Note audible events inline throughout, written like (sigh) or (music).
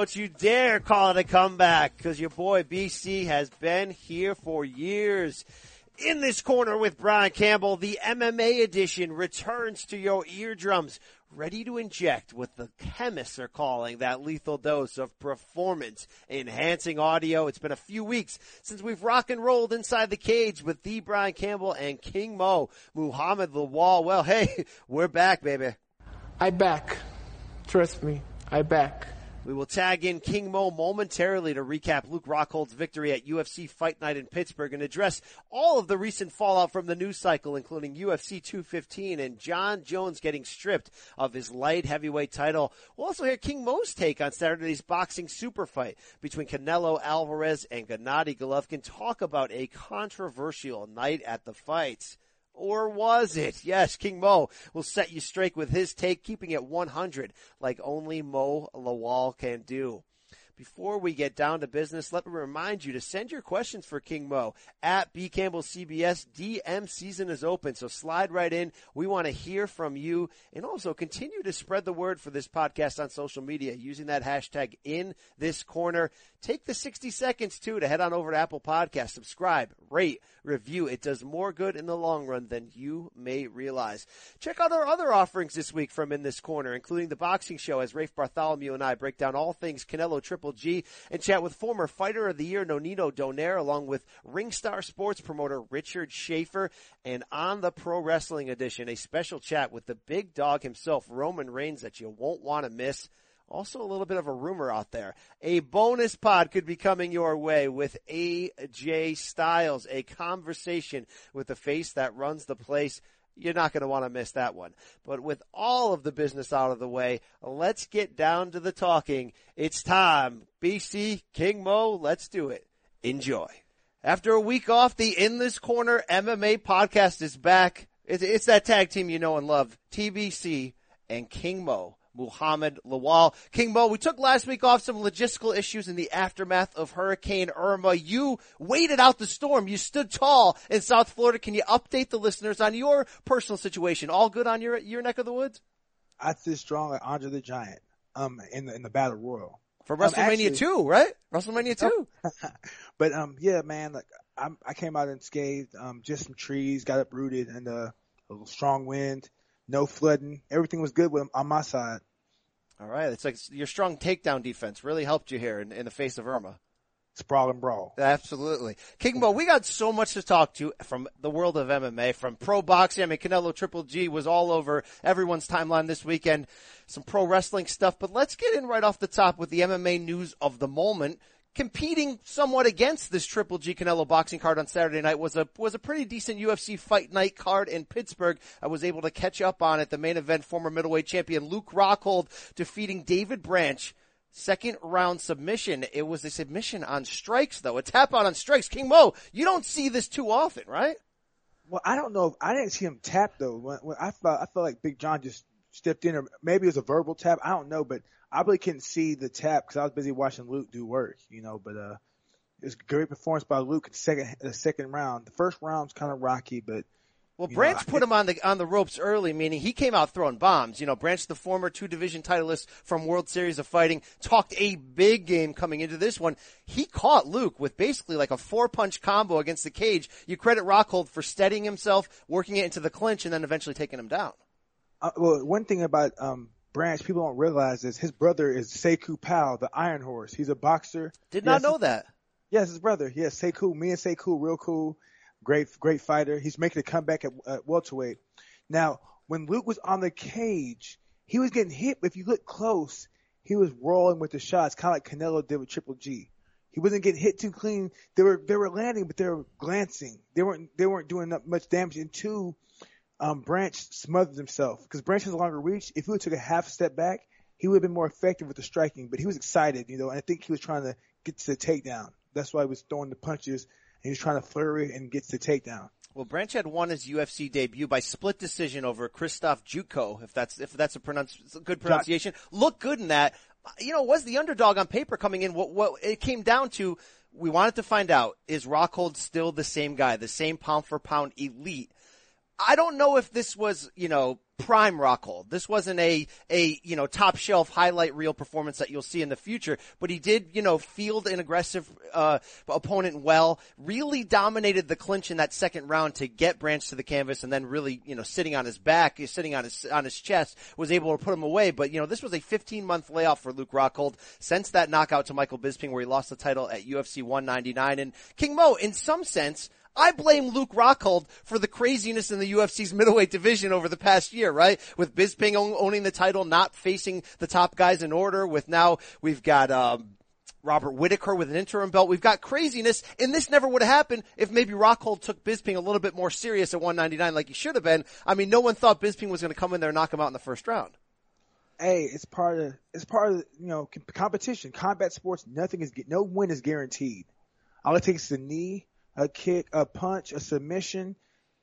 don't you dare call it a comeback because your boy BC has been here for years. In this corner with Brian Campbell, the MMA edition returns to your eardrums, ready to inject what the chemists are calling that lethal dose of performance enhancing audio. It's been a few weeks since we've rock and rolled inside the cage with the Brian Campbell and King Mo, Muhammad Lawal. Well, hey, (laughs) we're back, baby. I back. Trust me, I back. We will tag in King Mo momentarily to recap Luke Rockhold's victory at UFC Fight Night in Pittsburgh and address all of the recent fallout from the news cycle, including UFC 215 and Jon Jones getting stripped of his light heavyweight title. We'll also hear King Mo's take on Saturday's boxing super fight between Canelo Alvarez and Gennady Golovkin. Talk about a controversial night at the fights. Or was it? Yes, King Mo will set you straight with his take, keeping it 100 like only Mo Lawal can do. Before we get down to business, let me remind you to send your questions for King Mo at B Campbell CBS. DM season is open, so slide right in. We want to hear from you and also continue to spread the word for this podcast on social media using that hashtag in this corner. Take the 60 seconds too to head on over to Apple Podcast, subscribe, rate, review. It does more good in the long run than you may realize. Check out our other offerings this week from In This Corner, including the boxing show as Rafe Bartholomew and I break down all things Canelo Triple G and chat with former fighter of the year Nonito Donaire along with Ringstar Sports promoter Richard Schaefer and on the Pro Wrestling Edition, a special chat with the big dog himself, Roman Reigns that you won't want to miss. Also, a little bit of a rumor out there. A bonus pod could be coming your way with AJ Styles, a conversation with the face that runs the place. You're not going to want to miss that one. But with all of the business out of the way, let's get down to the talking. It's time. BC, King Mo, let's do it. Enjoy. After a week off, the In This Corner MMA podcast is back. It's, that tag team you know and love, TBC and King Mo Muhammad Lawal. King Mo, we took last week off some logistical issues in the aftermath of Hurricane Irma. You waited out the storm. You stood tall in South Florida. Can you update the listeners on your personal situation? All good on your your neck of the woods? I stood strong like Andre the Giant um in the in the Battle Royal. For WrestleMania um, actually, 2, right? WrestleMania 2. (laughs) but um yeah, man, like I'm, I came out unscathed, um just some trees got uprooted and uh, a little strong wind no flooding. Everything was good with, on my side. All right. It's like your strong takedown defense really helped you here in, in the face of Irma. Sprawl and brawl. Absolutely. King Mo, we got so much to talk to from the world of MMA, from pro boxing. I mean, Canelo Triple G was all over everyone's timeline this weekend. Some pro wrestling stuff, but let's get in right off the top with the MMA news of the moment competing somewhat against this Triple G Canelo boxing card on Saturday night was a was a pretty decent UFC fight night card in Pittsburgh. I was able to catch up on it. The main event, former middleweight champion Luke Rockhold defeating David Branch. Second round submission. It was a submission on strikes though. A tap out on strikes. King Mo, you don't see this too often, right? Well, I don't know. I didn't see him tap though. When, when I felt I felt like Big John just stepped in, or maybe it was a verbal tap. I don't know, but I really couldn't see the tap because I was busy watching Luke do work, you know. But uh, it was a great performance by Luke in the second the second round. The first round was kind of rocky, but well, Branch know, put him on the on the ropes early, meaning he came out throwing bombs. You know, Branch, the former two division titleist from World Series of Fighting, talked a big game coming into this one. He caught Luke with basically like a four punch combo against the cage. You credit Rockhold for steadying himself, working it into the clinch, and then eventually taking him down. Uh, well, one thing about um, Branch people don't realize is his brother is Sechew Powell, the Iron Horse. He's a boxer. Did not know that. Yes, his brother. Yes, Sechew. Me and Sechew, real cool, great, great fighter. He's making a comeback at, at welterweight. Now, when Luke was on the cage, he was getting hit. If you look close, he was rolling with the shots, kind of like Canelo did with Triple G. He wasn't getting hit too clean. They were they were landing, but they were glancing. They weren't they weren't doing much damage. And two, um, Branch smothered himself because Branch has a longer reach. If he would took a half step back, he would have been more effective with the striking. But he was excited, you know, and I think he was trying to get to the takedown. That's why he was throwing the punches and he was trying to flurry and get to the takedown. Well, Branch had won his UFC debut by split decision over Krzysztof Jotko, if that's if that's a good pronunciation. Looked good in that. You know, was the underdog on paper coming in. What what it came down to, we wanted to find out is Rockhold still the same guy, the same pound for pound elite I don't know if this was, you know, prime Rockhold. This wasn't a, a, you know, top shelf highlight reel performance that you'll see in the future, but he did, you know, field an aggressive, uh, opponent well, really dominated the clinch in that second round to get Branch to the canvas and then really, you know, sitting on his back, sitting on his, on his chest, was able to put him away. But, you know, this was a 15 month layoff for Luke Rockhold since that knockout to Michael Bisping where he lost the title at UFC 199. And King Mo, in some sense, I blame Luke Rockhold for the craziness in the UFC's middleweight division over the past year, right? With Bisping owning the title, not facing the top guys in order, with now we've got, um, Robert Whitaker with an interim belt. We've got craziness, and this never would have happened if maybe Rockhold took Bisping a little bit more serious at 199 like he should have been. I mean, no one thought Bisping was going to come in there and knock him out in the first round. Hey, it's part of it's part of you know competition. Combat sports, nothing is no win is guaranteed. All it takes is a knee, a kick, a punch, a submission.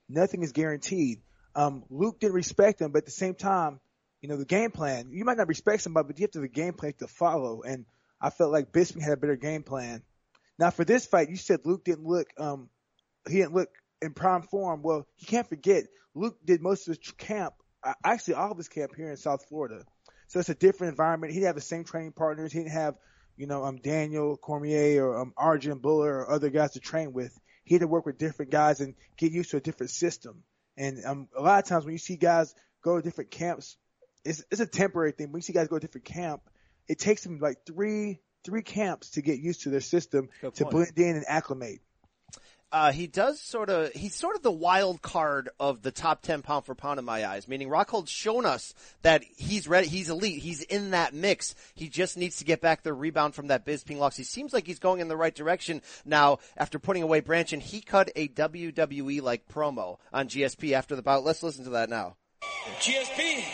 Nothing is guaranteed. Um, Luke didn't respect him, but at the same time, you know, the game plan, you might not respect somebody, but you have to have a game plan to follow. And I felt like Bisping had a better game plan. Now for this fight, you said Luke didn't look, um, he didn't look in prime form. Well, you can't forget, Luke did most of his camp, actually all of his camp here in South Florida. So it's a different environment. He didn't have the same training partners. He didn't have, you know, um, Daniel Cormier or um, Arjan Bhullar or other guys to train with he had to work with different guys and get used to a different system. And um, a lot of times when you see guys go to different camps, it's, it's a temporary thing. When you see guys go to different camp, it takes them like three three camps to get used to their system, to blend in and acclimate. Uh, he does sort of, he's sort of the wild card of the top 10 pound for pound in my eyes, meaning Rockhold's shown us that he's ready, he's elite, he's in that mix. He just needs to get back the rebound from that Bisping loss. He seems like he's going in the right direction now after putting away Branch and he cut a WWE like promo on GSP after the bout. Let's listen to that now. GSP,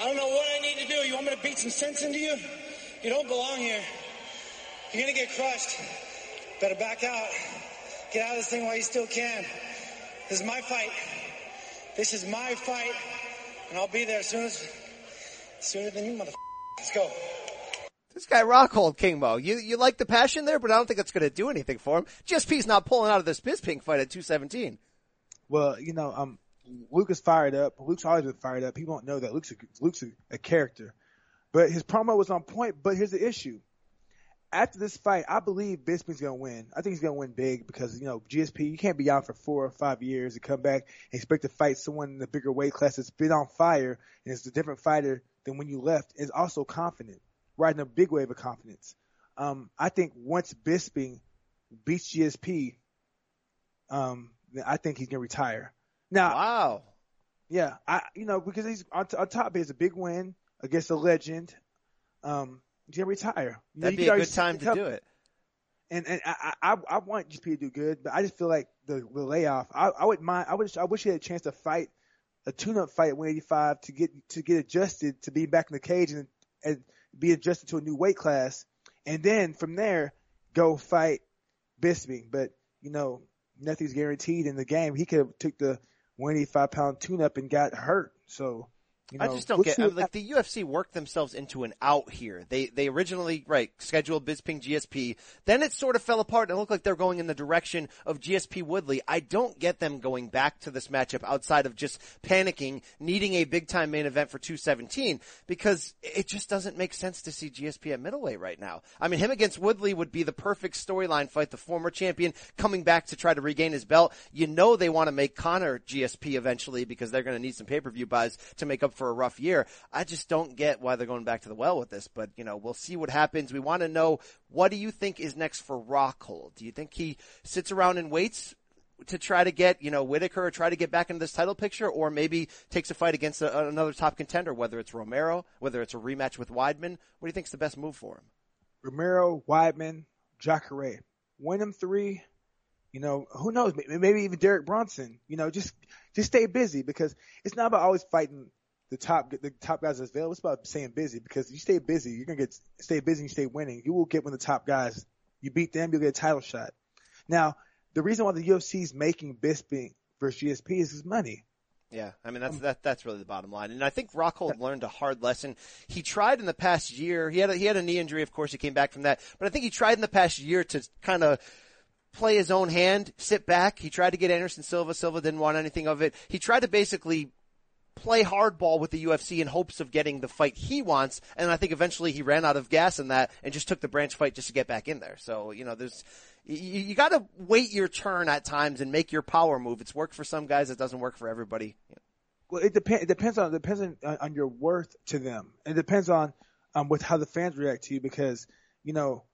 I don't know what I need to do. You want me to beat some sense into you? You don't belong here. You're gonna get crushed. Better back out. Get out of this thing while you still can. This is my fight. This is my fight, and I'll be there as soon as sooner than you, motherfucker. Let's go. This guy Rockhold King Mo, you you like the passion there, but I don't think it's going to do anything for him. GSP's not pulling out of this Bisping fight at 217. Well, you know, um, Luke is fired up. Luke's always been fired up. People don't know that Luke's a, Luke's a, a character, but his promo was on point. But here's the issue: after this fight, I believe Bisping's gonna win. I think he's gonna win big because you know GSP, you can't be out for four or five years and come back and expect to fight someone in the bigger weight class that's been on fire and is a different fighter than when you left. Is also confident, riding a big wave of confidence. Um, I think once Bisping beats GSP, um, I think he's gonna retire. Now, wow, yeah, I you know because he's on, on top. He has a big win against a legend. Um, to retire. You That'd know, be a good time to do it. And and I, I I want GP to do good, but I just feel like the the layoff. I I would mind. I wish I wish he had a chance to fight a tune-up fight at 185 to get to get adjusted to be back in the cage and and be adjusted to a new weight class, and then from there go fight Bisping. But you know nothing's guaranteed in the game. He could have took the 185 pound tune-up and got hurt. So you know, I just don't get I mean, like the UFC worked themselves into an out here. They they originally right scheduled Bisping GSP, then it sort of fell apart and it looked like they're going in the direction of GSP Woodley. I don't get them going back to this matchup outside of just panicking, needing a big time main event for 217 because it just doesn't make sense to see GSP at middleweight right now. I mean, him against Woodley would be the perfect storyline fight. The former champion coming back to try to regain his belt. You know they want to make Conor GSP eventually because they're going to need some pay per view buys to make up for a rough year. I just don't get why they're going back to the well with this, but you know, we'll see what happens. We want to know what do you think is next for Rockhold? Do you think he sits around and waits to try to get, you know, Whitaker or try to get back into this title picture or maybe takes a fight against a, another top contender, whether it's Romero, whether it's a rematch with Weidman? What do you think is the best move for him? Romero, Weidman, Jacare. Win them three. You know, who knows? Maybe even Derek Brunson. You know, just just stay busy because it's not about always fighting the top the top guys that's available. It's about staying busy because you stay busy, you're gonna get stay busy and stay winning. You will get one of the top guys. You beat them, you'll get a title shot. Now, the reason why the UFC is making Bisping versus GSP is his money. Yeah, I mean that's um, that that's really the bottom line, and I think Rockhold learned a hard lesson. He tried in the past year. He had a, he had a knee injury, of course. He came back from that, but I think he tried in the past year to kind of play his own hand, sit back. He tried to get Anderson Silva. Silva didn't want anything of it. He tried to basically play hardball with the UFC in hopes of getting the fight he wants. And I think eventually he ran out of gas in that and just took the branch fight just to get back in there. So, you know, there's, you, you got to wait your turn at times and make your power move. It's worked for some guys. It doesn't work for everybody. Well, it depends. It depends on it depends on, on your worth to them. It depends on um with how the fans react to you because you know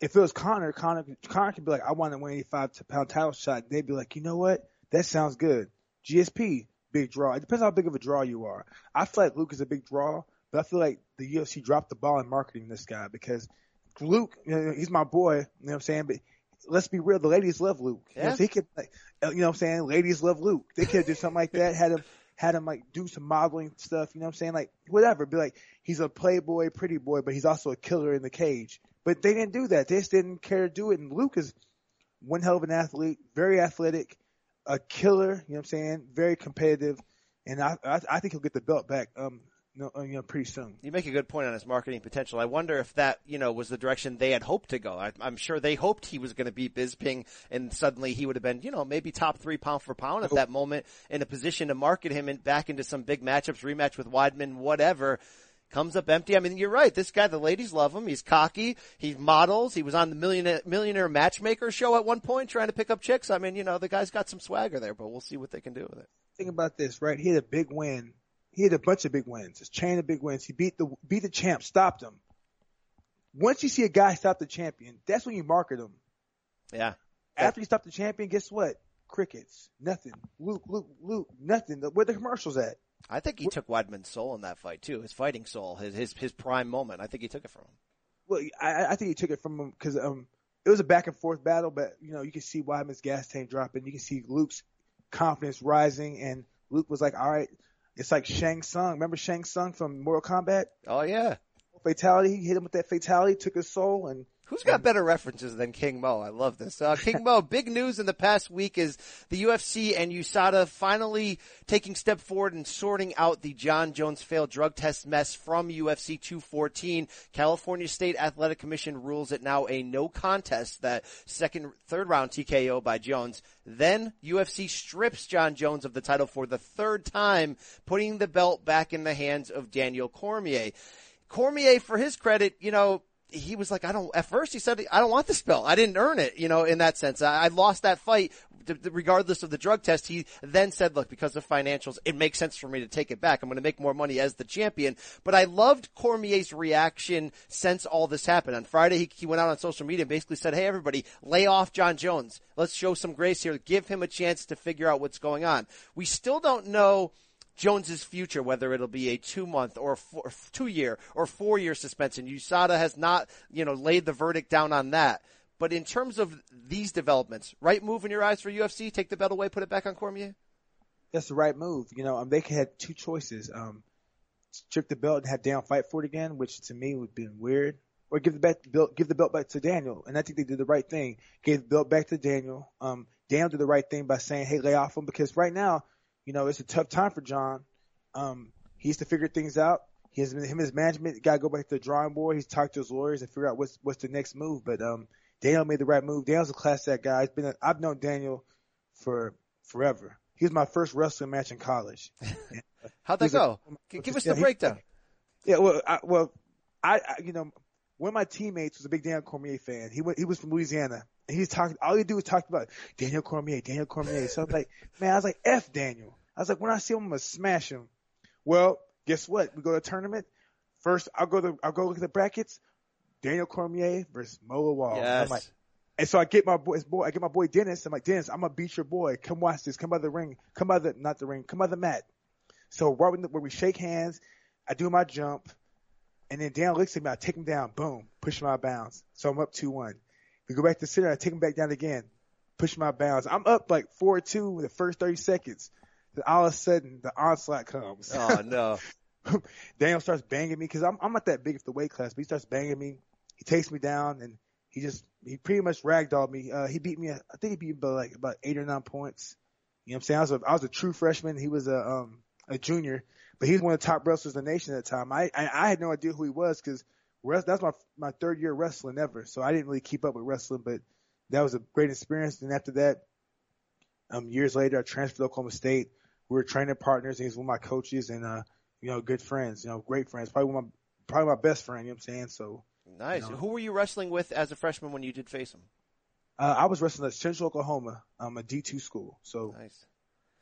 if it was Conor, Conor, Conor could be like, I want to win 85 pound title shot. They'd be like, you know what? That sounds good. GSP, big draw. It depends how big of a draw you are. I feel like Luke is a big draw, but I feel like the UFC dropped the ball in marketing this guy because Luke, you know, he's my boy. You know what I'm saying? But let's be real, the ladies love Luke. Yeah. You know, so he could, like, uh, you know what I'm saying? Ladies love Luke. They could do something like that. Had him, had him like do some modeling stuff. You know what I'm saying? Like whatever. Be like, he's a playboy, pretty boy, but he's also a killer in the cage. But they didn't do that. They just didn't care to do it. And Luke is one hell of an athlete, very athletic, a killer. You know what I'm saying? Very competitive, and I I, I think he'll get the belt back. Um, you know, uh, you know, pretty soon. You make a good point on his marketing potential. I wonder if that, you know, was the direction they had hoped to go. I, I'm sure they hoped he was going to beat Bisping and suddenly he would have been, you know, maybe top three pound for pound at that moment in a position to market him in, back into some big matchups, rematch with Weidman, whatever. Comes up empty. I mean, you're right. This guy, the ladies love him. He's cocky. He models. He was on the millionaire, millionaire matchmaker show at one point trying to pick up chicks. I mean, you know, the guy's got some swagger there, but we'll see what they can do with it. Think about this, right? He had a big win. He had a bunch of big wins. His chain of big wins. He beat the beat the champ, stopped him. Once you see a guy stop the champion, that's when you market him. Yeah. After you stop the champion, guess what? Crickets, nothing. Luke, Luke, Luke, nothing. Where the commercials at? I think he took Weidman's soul in that fight too. His fighting soul, his his his prime moment. I think he took it from him. Well, I, I think he took it from him because um, it was a back and forth battle, but you know you can see Weidman's gas tank dropping. You can see Luke's confidence rising, and Luke was like, "All right, it's like Shang Tsung. Remember Shang Tsung from Mortal Kombat? Oh yeah. Fatality. He hit him with that fatality, took his soul, and Who's got better references than King Mo? I love this. Uh, King Mo, (laughs) big news in the past week is the UFC and USADA finally taking step forward and sorting out the Jon Jones failed drug test mess from UFC 214. California State Athletic Commission rules it now a no contest, that second, third round TKO by Jones. Then UFC strips Jon Jones of the title for the third time, putting the belt back in the hands of Daniel Cormier. Cormier, for his credit, you know, he was like, I don't, at first he said, I don't want this belt. I didn't earn it, you know, in that sense. I, I lost that fight regardless of the drug test. He then said, look, because of financials, it makes sense for me to take it back. I'm going to make more money as the champion. But I loved Cormier's reaction since all this happened. On Friday, he, he went out on social media and basically said, hey, everybody, lay off Jon Jones. Let's show some grace here. Give him a chance to figure out what's going on. We still don't know Jones's future, whether it'll be a two month or four, two year or four year suspension. USADA has not, you know, laid the verdict down on that. But in terms of these developments, right move in your eyes for UFC? Take the belt away, put it back on Cormier? That's the right move. You know, um, they had two choices. Um, strip the belt and have Dan fight for it again, which to me would been weird. Or give the belt, give the belt back to Daniel. And I think they did the right thing. Gave the belt back to Daniel. Um, Daniel did the right thing by saying, hey, lay off him because right now, you know, it's a tough time for Jon. Um, he has to figure things out. He has him and his management got to go back to the drawing board. He's talked to his lawyers and figure out what's what's the next move. But um, Daniel made the right move. Daniel's a class act guy. He's been a, I've known Daniel for forever. He was my first wrestling match in college. (laughs) How'd that go? A, Give us the breakdown. He, yeah, well, I, well, I, I, you know, one of my teammates was a big Daniel Cormier fan. He went, he was from Louisiana. And he's talking, all he do is talk about Daniel Cormier, Daniel Cormier. So I was like, man, I was like, F Daniel. I was like, when I see him, I'm gonna smash him. Well, guess what? We go to a tournament. First, I'll go to, I'll go look at the brackets. Daniel Cormier versus Mo Wall. Yes. I'm like, and so I get my boy, boy, I get my boy Dennis. I'm like, Dennis, I'm gonna beat your boy. Come watch this. Come by the ring. Come by the, not the ring. Come by the mat. So right when, where we shake hands, I do my jump, and then Dan looks at me. I take him down. Boom, push my bounds. So I'm up two one. We go back to center. I take him back down again. Push my bounds. I'm up like four two in the first thirty seconds. Then all of a sudden, the onslaught comes. Oh no. (laughs) Daniel starts banging me because I'm I'm not that big of the weight class, but he starts banging me. He takes me down and he just he pretty much ragdolled me. Uh, he beat me. I think he beat me by like about eight or nine points. You know what I'm saying? I was a I was a true freshman. He was a um a junior, but he was one of the top wrestlers in the nation at the time. I I, I had no idea who he was because that's my my third year wrestling ever, so I didn't really keep up with wrestling. But that was a great experience. And after that, um years later, I transferred to Oklahoma State. we were training partners. And he's one of my coaches and uh, you know, good friends. You know, great friends. Probably one of my probably my best friend. You know what I'm saying? So nice. You know. Who were you wrestling with as a freshman when you did face him? Uh, I was wrestling at Central Oklahoma, um, a D2 school. So nice.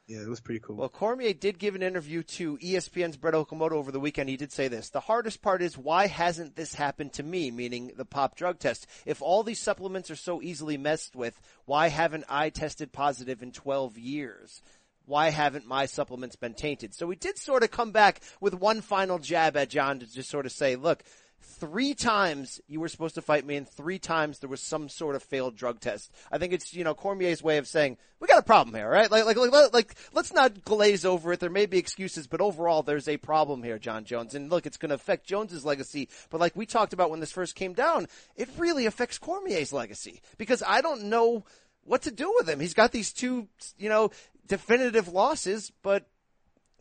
Yeah, it was pretty cool. Well, Cormier did give an interview to ESPN's Brett Okamoto over the weekend. He did say this. The hardest part is why hasn't this happened to me, meaning the pop drug test? If all these supplements are so easily messed with, why haven't I tested positive in 12 years? Why haven't my supplements been tainted? So we did sort of come back with one final jab at Jon to just sort of say, look, three times you were supposed to fight me and three times there was some sort of failed drug test. I think it's, you know, Cormier's way of saying, we got a problem here, right? Like, like, like, like, let's not glaze over it. There may be excuses, but overall there's a problem here, Jon Jones. And look, it's going to affect Jones's legacy. But like we talked about when this first came down, it really affects Cormier's legacy because I don't know what to do with him. He's got these two, you know, definitive losses, but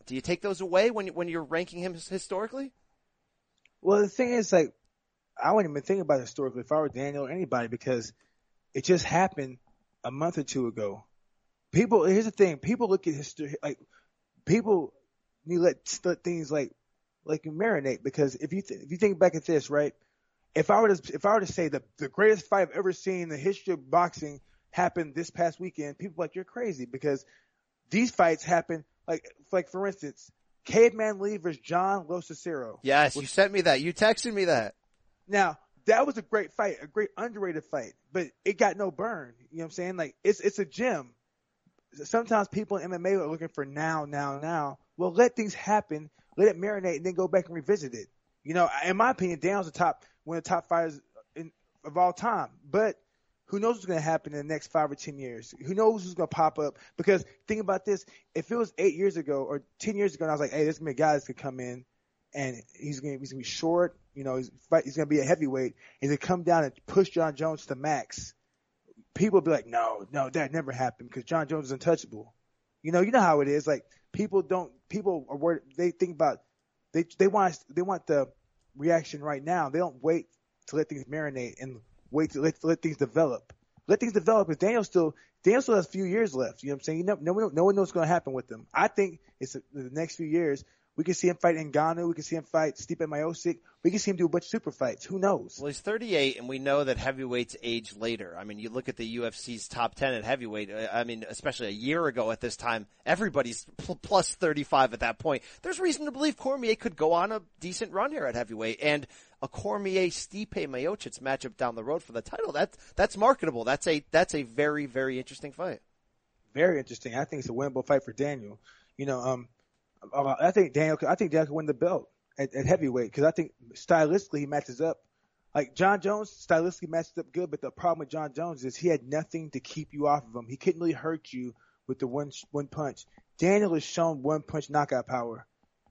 do you take those away when, when you're ranking him historically? Well, the thing is, like, I wouldn't even think about it historically if I were Daniel or anybody because it just happened a month or two ago. People, here's the thing: people look at history like people need let, let things like like marinate because if you th- if you think back at this, right? If I were to if I were to say the the greatest fight I've ever seen in the history of boxing happened this past weekend, people like you're crazy because these fights happen like like for instance, Caveman Lee versus John LoCicero. Yes, you sent me that. You texted me that. Now, that was a great fight, a great underrated fight, but it got no burn. You know what I'm saying? Like, it's, it's a gem. Sometimes people in MMA are looking for now, now, now. Well, let things happen, let it marinate, and then go back and revisit it. You know, in my opinion, Daniel's the top, one of the top fighters in, of all time. But who knows what's going to happen in the next five or ten years? Who knows who's going to pop up? Because think about this: if it was eight years ago or ten years ago, and I was like, "Hey, there's going to be a guy that's going to come in, and he's going to he's to be short. You know, he's he's going to be a heavyweight. He's going to come down and push Jon Jones to max." People be like, "No, no, that never happened because Jon Jones is untouchable." You know, you know how it is. Like people don't, people are worried. They think about they they want they want the reaction right now. They don't wait to let things marinate and wait to let, let things develop. Let things develop. Because Daniel still, Daniel still has a few years left. You know what I'm saying? You know, no one, no one knows what's going to happen with him. I think it's the next few years. We can see him fight Ngannou. We can see him fight Stipe Miocic. We can see him do a bunch of super fights. Who knows? Well, he's 38, and we know that heavyweights age later. I mean, you look at the UFC's top 10 at heavyweight. uh, I mean, especially a year ago at this time, everybody's pl- plus 35 at that point. There's reason to believe Cormier could go on a decent run here at heavyweight, and a Cormier Stipe Miocic matchup down the road for the title. That that's marketable. That's a that's a very very interesting fight. Very interesting. I think it's a winnable fight for Daniel. You know, um, Uh, I think Daniel. I think Daniel can win the belt at, at heavyweight because I think stylistically he matches up. Like Jon Jones, stylistically matches up good, but the problem with Jon Jones is he had nothing to keep you off of him. He couldn't really hurt you with the one one punch. Daniel has shown one punch knockout power,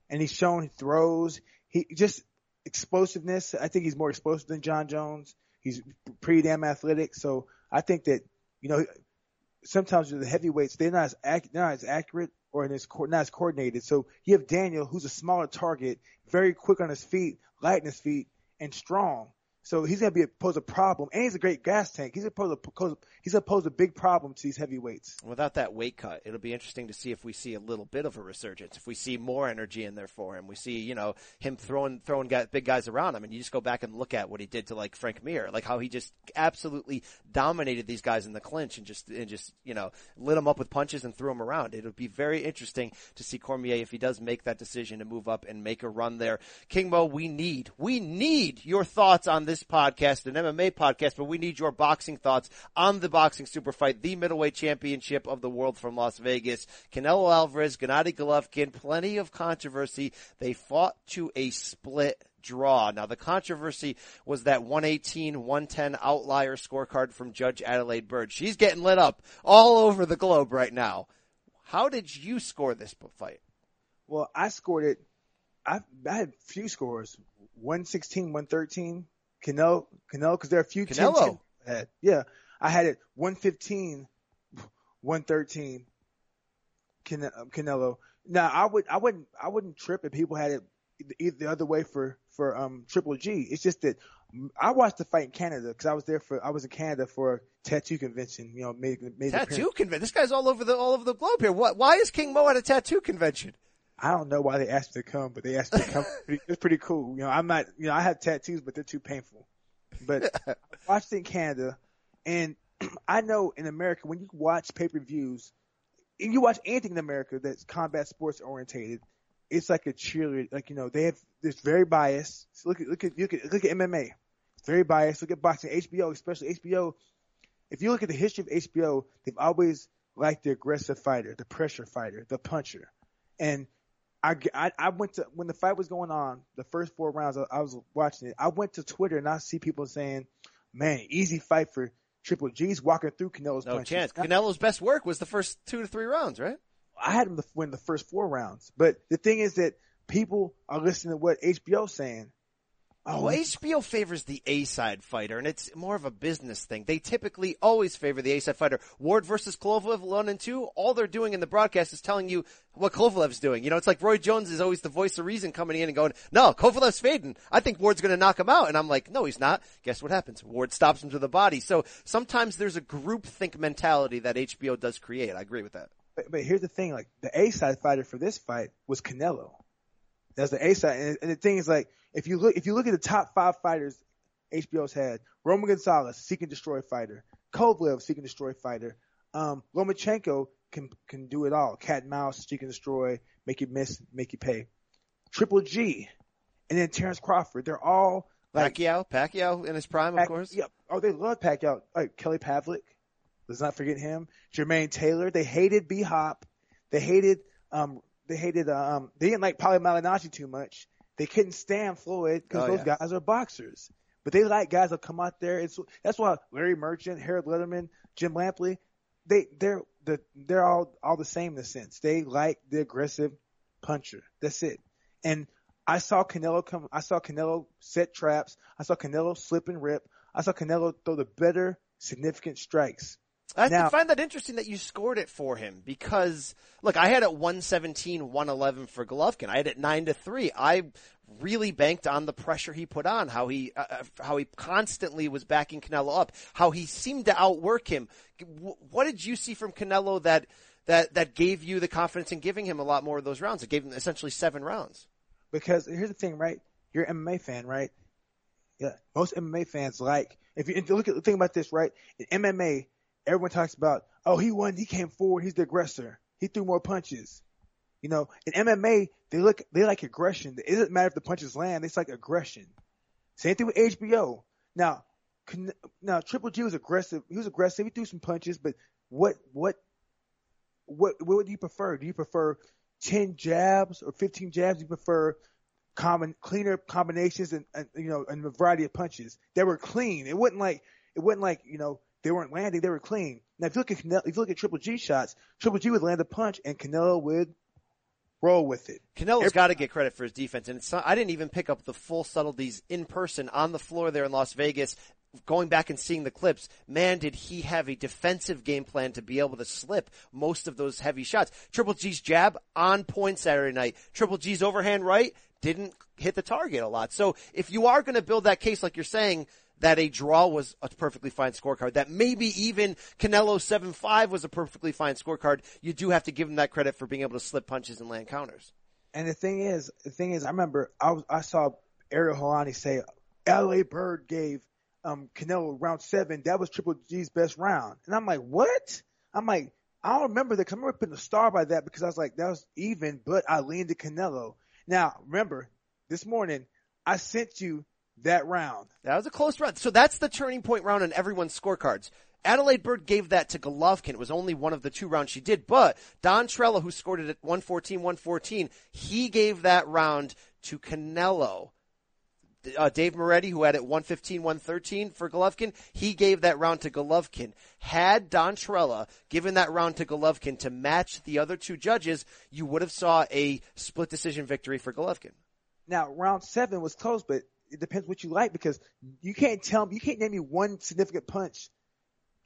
and he's shown throws. He just explosiveness. I think he's more explosive than Jon Jones. He's pretty damn athletic. So I think that you know sometimes with the heavyweights they're not as ac- they're not as accurate or in his not as coordinated. So you have Daniel, who's a smaller target, very quick on his feet, light on his feet, and strong. So he's going to be a, pose a problem, and he's a great gas tank. He's to pose a, he's going pose a big problem to these heavyweights. Without that weight cut, it'll be interesting to see if we see a little bit of a resurgence. If we see more energy in there for him, we see you know him throwing throwing big guys around him. And you just go back and look at what he did to like Frank Mir, like how he just absolutely dominated these guys in the clinch and just and just you know lit them up with punches and threw them around. It'll be very interesting to see Cormier if he does make that decision to move up and make a run there. King Mo, we need we need your thoughts on this podcast, an MMA podcast, but we need your boxing thoughts on the boxing super fight, the middleweight championship of the world from Las Vegas. Canelo Alvarez, Gennady Golovkin, plenty of controversy. They fought to a split draw. Now the controversy was that 118-110 outlier scorecard from Judge Adalaide Byrd. She's getting lit up all over the globe right now. How did you score this fight? Well, I scored it. I, I had few scores. 116, 113. Canelo, Canelo, because there are a few Canelo. Had. Yeah, I had it 115, 113. Canelo. Now I would, I wouldn't, I wouldn't trip if people had it the, the other way for for um Triple G. It's just that I watched the fight in Canada because I was there for I was in Canada for a tattoo convention. You know, made, made tattoo convention. This guy's all over the all over the globe here. What? Why is King Mo at a tattoo convention? I don't know why they asked me to come, but they asked me to come. (laughs) it's pretty cool. You know, I'm not. You know, I have tattoos, but they're too painful. But (laughs) I watched in Canada, and (clears throat) I know in America when you watch pay per views, and you watch anything in America that's combat sports orientated, it's like a cheerleader. Like you know, they have it's very biased. So look at look at look at look at MMA. It's very biased. Look at boxing. HBO, especially HBO. If you look at the history of HBO, they've always liked the aggressive fighter, the pressure fighter, the puncher. And I, I, I went to when the fight was going on, the first four rounds, I, I was watching it. I went to Twitter and I see people saying, "Man, easy fight for Triple G's walking through Canelo's no punches." chance. Canelo's best work was the first two to three rounds, right? I had him to win the first four rounds, but the thing is that people are listening to what HBO's saying. Oh, HBO favors the A side fighter, and it's more of a business thing. They typically always favor the A side fighter. Ward versus Kovalev, one and two. All they're doing in the broadcast is telling you what Kovalev's doing. You know, it's like Roy Jones is always the voice of reason coming in and going, "No, Kovalev's fading. I think Ward's going to knock him out." And I'm like, "No, he's not." Guess what happens? Ward stops him to the body. So sometimes there's a group think mentality that HBO does create. I agree with that. But, but here's the thing: like the A side fighter for this fight was Canelo. That's the A side, and, and the thing is like if you look if you look at the top five fighters HBO's had, Roman Gonzalez, seek and destroy fighter, Kovalev, seek and destroy fighter, um, Lomachenko can can do it all, cat and mouse, seek and destroy, make you miss, make you pay. Triple G, and then Terrence Crawford, they're all like Pacquiao, Pacquiao in his prime, Pac- of course. Yeah. Oh, they love Pacquiao. Like Kelly Pavlik. Let's not forget him. Jermaine Taylor. They hated B Hop. They hated um they hated um they didn't like Paulie Malignaggi too much. They couldn't stand Floyd because Oh, those yeah. guys are boxers. But they like guys that come out there. It's that's why Larry Merchant, Harold Lederman, Jim Lampley, they they're the they're all all the same in a sense. They like the aggressive puncher. That's it. And I saw Canelo come. I saw Canelo set traps. I saw Canelo slip and rip. I saw Canelo throw the better significant strikes. I Now- find that interesting that you scored it for him because look, I had it 117, 111 for Golovkin. I had it 9 to 3. I really banked on the pressure he put on, how he, uh, uh, how he constantly was backing Canelo up, how he seemed to outwork him. What did you see from Canelo that, that, that gave you the confidence in giving him a lot more of those rounds? It gave him essentially seven rounds. Because here's the thing, right? You're an MMA fan, right? Yeah. Most MMA fans like if you, if you look at the thing about this, right? In MMA, everyone talks about, oh, he won, he came forward, he's the aggressor, he threw more punches. You know, in MMA, they look they like aggression. It doesn't matter if the punches land; it's like aggression. Same thing with HBO. Now, now Triple G was aggressive. He was aggressive. He threw some punches, but what what what what do you prefer? Do you prefer ten jabs or fifteen jabs? Do you prefer common cleaner combinations and, and you know and a variety of punches that were clean? It wasn't like it wasn't like you know they weren't landing; they were clean. Now, if you look at Canelo, if you look at Triple G shots, Triple G would land a punch and Canelo would roll with it. Canelo's got to get credit for his defense, and it's not, I didn't even pick up the full subtleties in person on the floor there in Las Vegas. Going back and seeing the clips, man, did he have a defensive game plan to be able to slip most of those heavy shots. Triple G's jab on point Saturday night. Triple G's overhand right didn't hit the target a lot. So if you are going to build that case, like you're saying, that a draw was a perfectly fine scorecard, that maybe even Canelo 7-5 was a perfectly fine scorecard, you do have to give him that credit for being able to slip punches and land counters. And the thing is, the thing is, I remember I was, I saw Ariel Helwani say, "L.A. Bird gave um, Canelo round seven. That was Triple G's best round." And I'm like, "What?" I'm like, I don't remember that. I remember putting a star by that because I was like, that was even, but I leaned to Canelo. Now, remember, this morning I sent you that round. That was a close round. So that's the turning point round on everyone's scorecards. Adalaide Byrd gave that to Golovkin. It was only one of the two rounds she did, but Don Trella, who scored it at 114, 114, he gave that round to Canelo. Uh, Dave Moretti, who had it 115, 113 for Golovkin, he gave that round to Golovkin. Had Don Trella given that round to Golovkin to match the other two judges, you would have saw a split decision victory for Golovkin. Now, round seven was close, but it depends what you like because you can't tell me, you can't name me one significant punch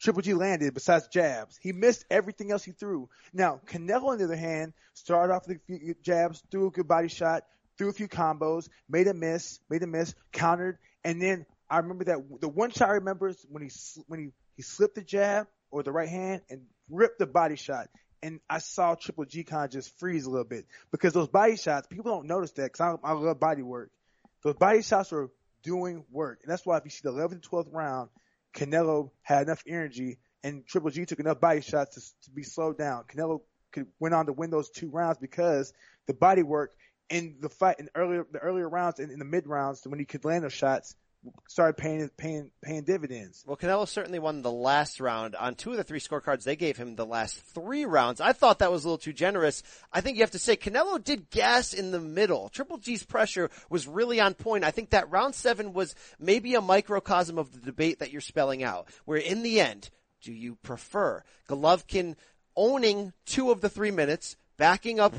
Triple G landed besides jabs. He missed everything else he threw. Now, Canelo, on the other hand, started off with a few jabs, threw a good body shot, threw a few combos, made a miss, made a miss, countered, and then I remember that the one shot I remember is when he when he he slipped the jab or the right hand and ripped the body shot. And I saw Triple G kind of just freeze a little bit because those body shots, people don't notice that because I, I love body work. Those body shots were doing work. And that's why if you see the 11th and 12th round, Canelo had enough energy and Triple G took enough body shots to, to be slowed down. Canelo could went on to win those two rounds because the body work in the fight in earlier the earlier rounds and in the mid rounds when he could land those shots started paying paying paying dividends. Well, Canelo certainly won the last round. On two of the three scorecards, they gave him the last three rounds. I thought that was a little too generous. I think you have to say Canelo did gas in the middle. Triple G's pressure was really on point. I think that round seven was maybe a microcosm of the debate that you're spelling out, where in the end, do you prefer Golovkin owning two of the three minutes, backing up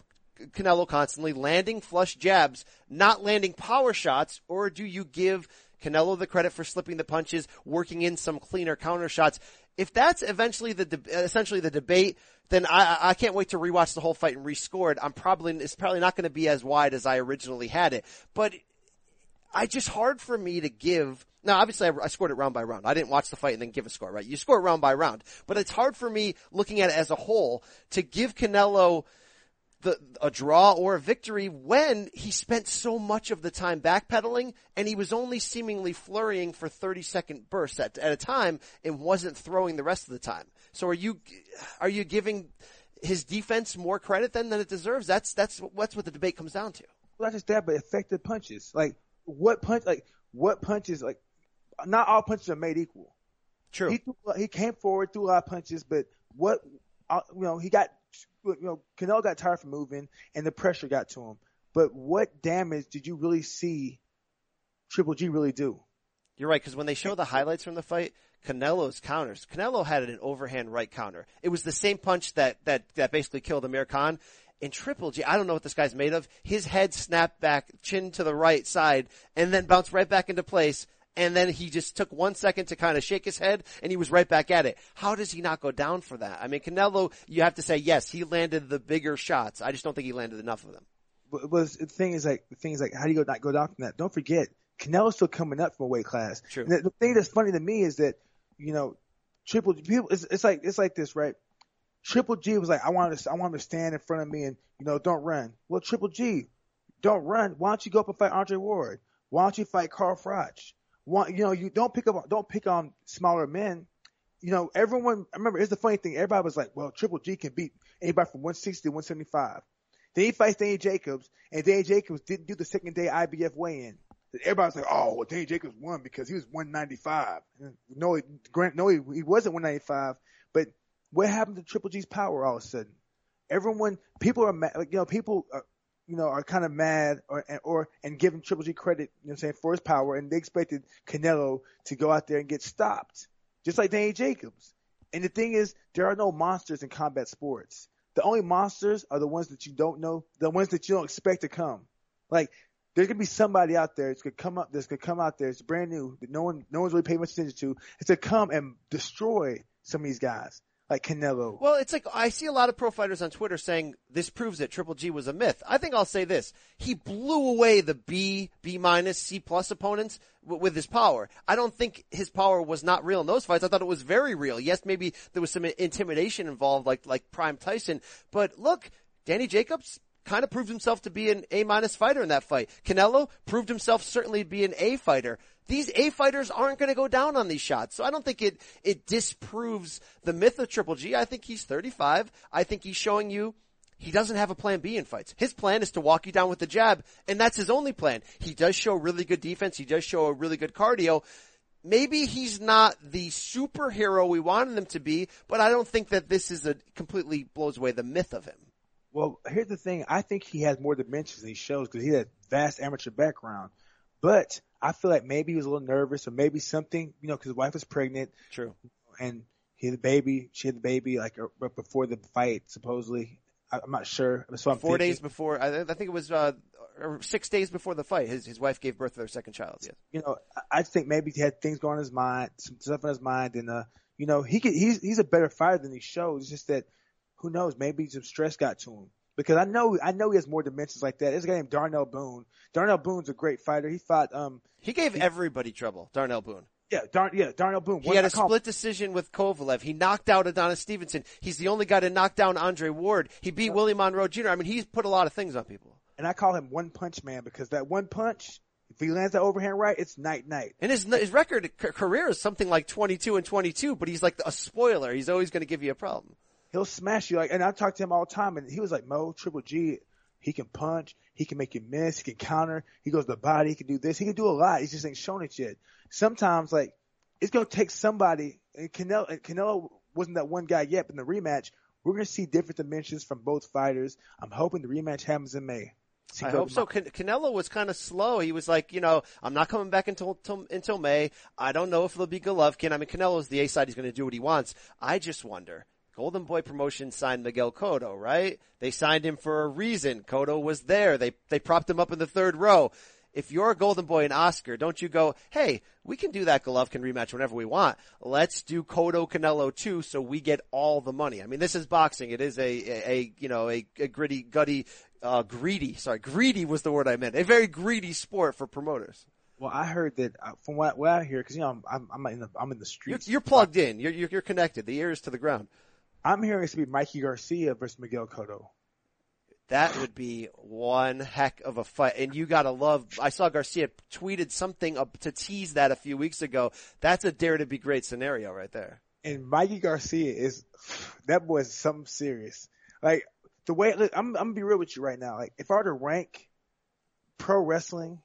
Canelo constantly, landing flush jabs, not landing power shots, or do you give Canelo the credit for slipping the punches, working in some cleaner counter shots? If that's eventually the de- essentially the debate, then I, I can't wait to rewatch the whole fight and rescore it. I'm probably it's probably not going to be as wide as I originally had it, but I just hard for me to give. Now, obviously, I, I, scored it round by round. I didn't watch the fight and then give a score, right? You score it round by round, but it's hard for me looking at it as a whole to give Canelo the, a draw or a victory when he spent so much of the time backpedaling and he was only seemingly flurrying for 30 second bursts at, at a time and wasn't throwing the rest of the time. So are you, are you giving his defense more credit then than it deserves? That's, that's, that's what the debate comes down to. Well, not just that, but effective punches. Like, what punch, like, what punches, like, not all punches are made equal. True. He, he came forward, threw a lot of punches, but what, uh, you know, he got you know, Canelo got tired from moving and the pressure got to him. But what damage did you really see Triple G really do? You're right, because when they show the highlights from the fight, Canelo's counters, Canelo had an overhand right counter. It was the same punch that, that, that basically killed Amir Khan. And Triple G, I don't know what this guy's made of. His head snapped back, chin to the right side, and then bounced right back into place and then he just took one second to kind of shake his head and he was right back at it. How does he not go down for that? I mean, Canelo, you have to say, yes, he landed the bigger shots. I just don't think he landed enough of them. But, but the thing is like, the thing is like, how do you go, not go down from that? Don't forget, Canelo's still coming up from a weight class. True. The, the, thing that's funny to me is that, you know, Triple G, people, it's, it's like, it's like this, right? Triple G was like, I want to, I want him to stand in front of me and, you know, don't run. Well, Triple G, don't run. Why don't you go up and fight Andre Ward? Why don't you fight Carl Froch? Want, you know, you don't pick up, don't pick on smaller men. You know, everyone, I remember, it's the funny thing. Everybody was like, well, Triple G can beat anybody from 160 to 175. Then he fights Danny Jacobs, and Danny Jacobs didn't do the second day IBF weigh-in. Everybody's like, oh, well, Danny Jacobs won because he was 195. No, Grant, no, he, he wasn't 195. But what happened to Triple G's power all of a sudden? Everyone, people are mad, you know, people are, you know, are kind of mad or, or, and giving Triple G credit, you know what I'm saying, for his power. And they expected Canelo to go out there and get stopped, just like Danny Jacobs. And the thing is, there are no monsters in combat sports. The only monsters are the ones that you don't know, the ones that you don't expect to come. Like, there's gonna be somebody out there that's gonna come up, that's gonna come out there, it's brand new, that no one, no one's really paying much attention to, going to come and destroy some of these guys like Canelo. Well, it's like I see a lot of pro fighters on Twitter saying this proves that Triple G was a myth. I think I'll say this: he blew away the B, B minus, C plus opponents w- with his power. I don't think his power was not real in those fights. I thought it was very real. Yes, maybe there was some intimidation involved, like like Prime Tyson. But look, Danny Jacobs kind of proved himself to be an A minus fighter in that fight. Canelo proved himself certainly to be an A fighter. These A fighters aren't going to go down on these shots. So I don't think it, it disproves the myth of Triple G. I think he's 35. I think he's showing you he doesn't have a plan B in fights. His plan is to walk you down with the jab, and that's his only plan. He does show really good defense. He does show a really good cardio. Maybe he's not the superhero we wanted him to be, but I don't think that this is a completely blows away the myth of him. Well, here's the thing. I think he has more dimensions than he shows because he had vast amateur background. But I feel like maybe he was a little nervous or maybe something, you know, because his wife was pregnant. True. And he had a baby. She had the baby like uh, before the fight, supposedly. I, am not sure. So I'm Four thinking. days before, I, I think it was uh, six days before the fight. His his wife gave birth to their second child. Yes. You know, I, I think maybe he had things going on in his mind, some stuff in his mind, and uh, you know, he could, he's he's a better fighter than he shows. It's just that who knows? Maybe some stress got to him. because I know I know he has more dimensions like that. There's a guy named Darnell Boone. Darnell Boone's a great fighter. He fought um He gave everybody trouble, Darnell Boone. yeah Dar- yeah Darnell Boone. He had a call him- split decision with Kovalev. He knocked out Adonis Stevenson. He's the only guy to knock down Andre Ward. He beat Willie Monroe Jr. I mean, he's put a lot of things on people. and I call him one punch man because that one punch, if he lands that overhand right, it's night night. And his his record career is something like 22 and 22, but he's like a spoiler. He's always going to give you a problem. He'll smash you like, and I talk to him all the time, and he was like, Mo, Triple G, he can punch, he can make you miss, he can counter, he goes to the body, he can do this, he can do a lot. He just ain't shown it yet. Sometimes like it's gonna take somebody, and Canelo, and Canelo wasn't that one guy yet, but in the rematch, we're gonna see different dimensions from both fighters. I'm hoping the rematch happens in May. I hope so. Can- Canelo was kind of slow. He was like, you know, I'm not coming back until, until until May. I don't know if it'll be Golovkin. I mean, Canelo's the A side. He's going to do what he wants. I just wonder. Golden Boy Promotions signed Miguel Cotto, right? They signed him for a reason. Cotto was there. They they propped him up in the third row. If you're a Golden Boy and Oscar, don't you go, hey, we can do that Golovkin rematch whenever we want. Let's do Cotto Canelo too, so we get all the money. I mean, this is boxing. It is a a, a you know a, a gritty, gutty, uh, greedy. Sorry, greedy was the word I meant. A very greedy sport for promoters. Well, I heard that uh, from what, what I hear, because you know I'm, I'm I'm in the I'm in the You're, you're plugged in. You're, you're you're connected. The ears to the ground. I'm hearing it's to be Mikey Garcia versus Miguel Cotto. That would be one heck of a fight. And you gotta love, I saw Garcia tweeted something up to tease that a few weeks ago. That's a dare to be great scenario right there. And Mikey Garcia is that boy is something serious. Like the way look, I'm I'm gonna be real with you right now. Like if I were to rank pro wrestling,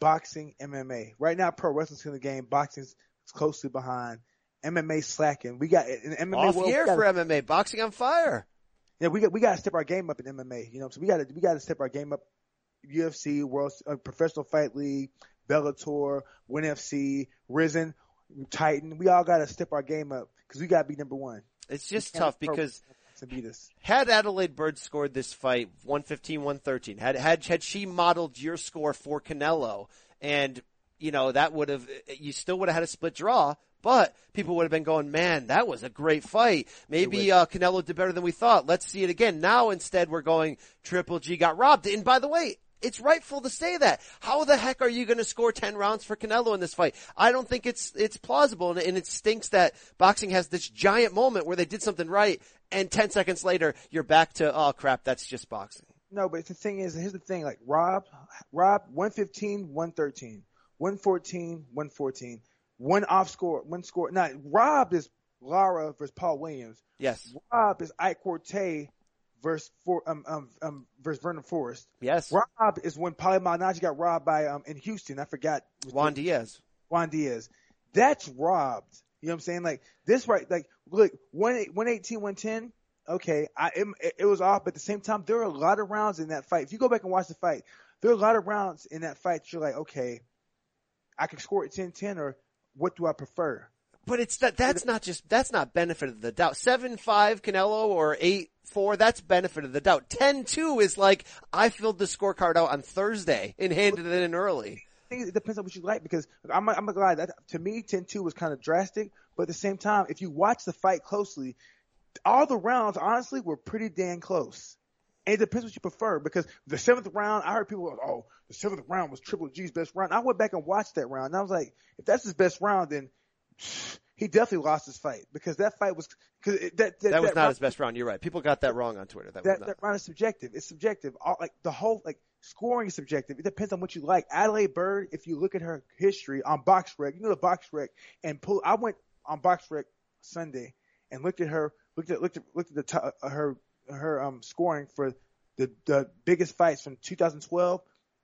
boxing, MMA, right now pro wrestling's in the game, boxing's closely behind. MMA slacking. We got in MMA Off world, year gotta- for MMA. Boxing on fire. Yeah, we got we got to step our game up in MMA. You know, so we got to we got to step our game up. UFC, World uh, Professional Fight League, Bellator, Win FC, Rizin, Titan. We all got to step our game up because we got to be number one. It's just tough because to beat us. had Adalaide Byrd scored this fight 115-113, had had had she modeled your score for Canelo, and you know that would have you still would have had a split draw, but people would have been going, man, that was a great fight. Maybe uh, Canelo did better than we thought. Let's see it again. Now instead we're going Triple G got robbed, and by the way. It's rightful to say that. How the heck are you going to score 10 rounds for Canelo in this fight? I don't think it's, it's plausible and, and it stinks that boxing has this giant moment where they did something right and 10 seconds later you're back to, oh crap, that's just boxing. No, but the thing is, here's the thing. Like Rob, Rob, 115, 113, 114, 114, one off score, one score. Now Rob is Lara versus Paul Williams. Yes. Rob is Ike Quartey versus for um um um versus Vernon Forrest. Yes. Rob is when Paulie Malignaggi got robbed by um in Houston. I forgot Juan Diaz. Juan Diaz. That's robbed. You know what I'm saying? Like this right like look one 118 110 okay I it, it was off but at the same time there are a lot of rounds in that fight. If you go back and watch the fight, there are a lot of rounds in that fight That you're like okay I could score it 10-10 or what do I prefer? But it's that, that's not just, that's not benefit of the doubt. 7-5 Canelo or 8-4, that's benefit of the doubt. 10-2 is like, I filled the scorecard out on Thursday and handed it in early. I think it depends on what you like because I'm I'm that to me 10-2 was kind of drastic, but at the same time, if you watch the fight closely, all the rounds honestly were pretty damn close. And it depends what you prefer because the seventh round, I heard people go, "Oh, the seventh round was Triple G's best round." I went back and watched that round, and I was like, "If that's his best round, then he definitely lost his fight because that fight was because that that, That was not round- his best round. You're right. People got that wrong on Twitter. That, was that, not. that round is subjective. It's subjective. All, like the whole like scoring is subjective. It depends on what you like. Adalaide Byrd, if you look at her history on BoxRec, you know the BoxRec, and pull. I went on BoxRec Sunday and looked at her, looked at looked at looked at the top, uh, her her um scoring for the the biggest fights from 2012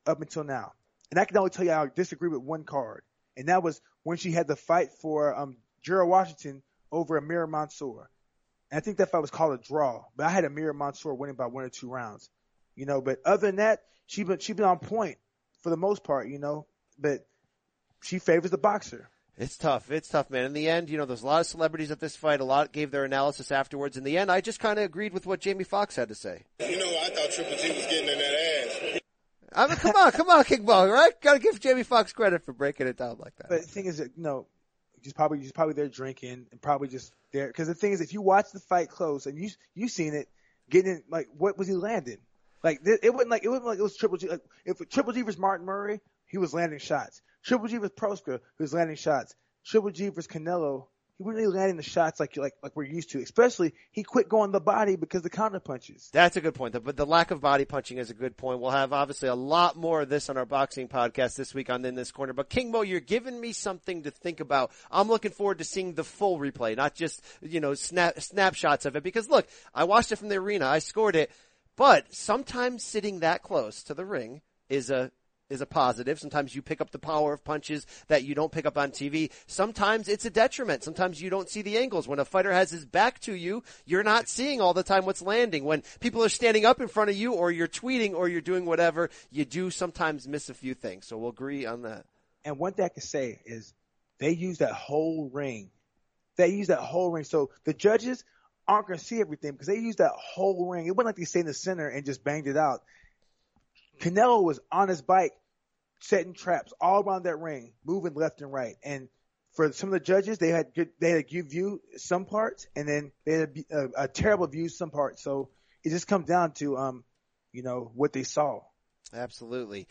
up until now. And I can only tell you I disagree with one card, and that was when she had the fight for um Gerald Washington over Amir Mansour. And I think that fight was called a draw, but I had Amir Mansour winning by one or two rounds, you know. But other than that, she been she been on point for the most part, you know. But she favors the boxer. It's tough. It's tough, man. In the end, you know, there's a lot of celebrities at this fight. A lot gave their analysis afterwards. In the end, I just kind of agreed with what Jamie Foxx had to say. You know, I thought Triple G was getting in that ass. I mean, come on, come on, King Bong, right? Gotta give Jamie Foxx credit for breaking it down like that. But the thing is, that, you know, he's probably he's probably there drinking and probably just there because the thing is, if you watch the fight close and you you seen it, getting in, like what was he landing? Like it wasn't like it wasn't like it was Triple G. Like, if Triple G was Martin Murray, he was landing shots. Triple G was Proska, who's landing shots. Triple G versus Canelo, he wasn't really landing the shots like like like we're used to. Especially he quit going the body because the counter punches. That's a good point. Though. But the lack of body punching is a good point. We'll have obviously a lot more of this on our boxing podcast this week on In This Corner. But King Mo, you're giving me something to think about. I'm looking forward to seeing the full replay, not just you know snap snapshots of it. Because look, I watched it from the arena. I scored it. But sometimes sitting that close to the ring is a is a positive. Sometimes you pick up the power of punches that you don't pick up on TV. Sometimes it's a detriment. Sometimes you don't see the angles. When a fighter has his back to you, you're not seeing all the time what's landing. When people are standing up in front of you or you're tweeting or you're doing whatever, you do sometimes miss a few things. So we'll agree on that. And one thing I can say is they use that whole ring. They use that whole ring. So the judges aren't going to see everything because they use that whole ring. It wasn't like they stayed in the center and just banged it out. Canelo was on his bike, setting traps all around that ring, moving left and right. And for some of the judges, they had good, they had a good view some parts, and then they had a, a, a terrible view some parts. So it just comes down to, um, you know, what they saw. Absolutely.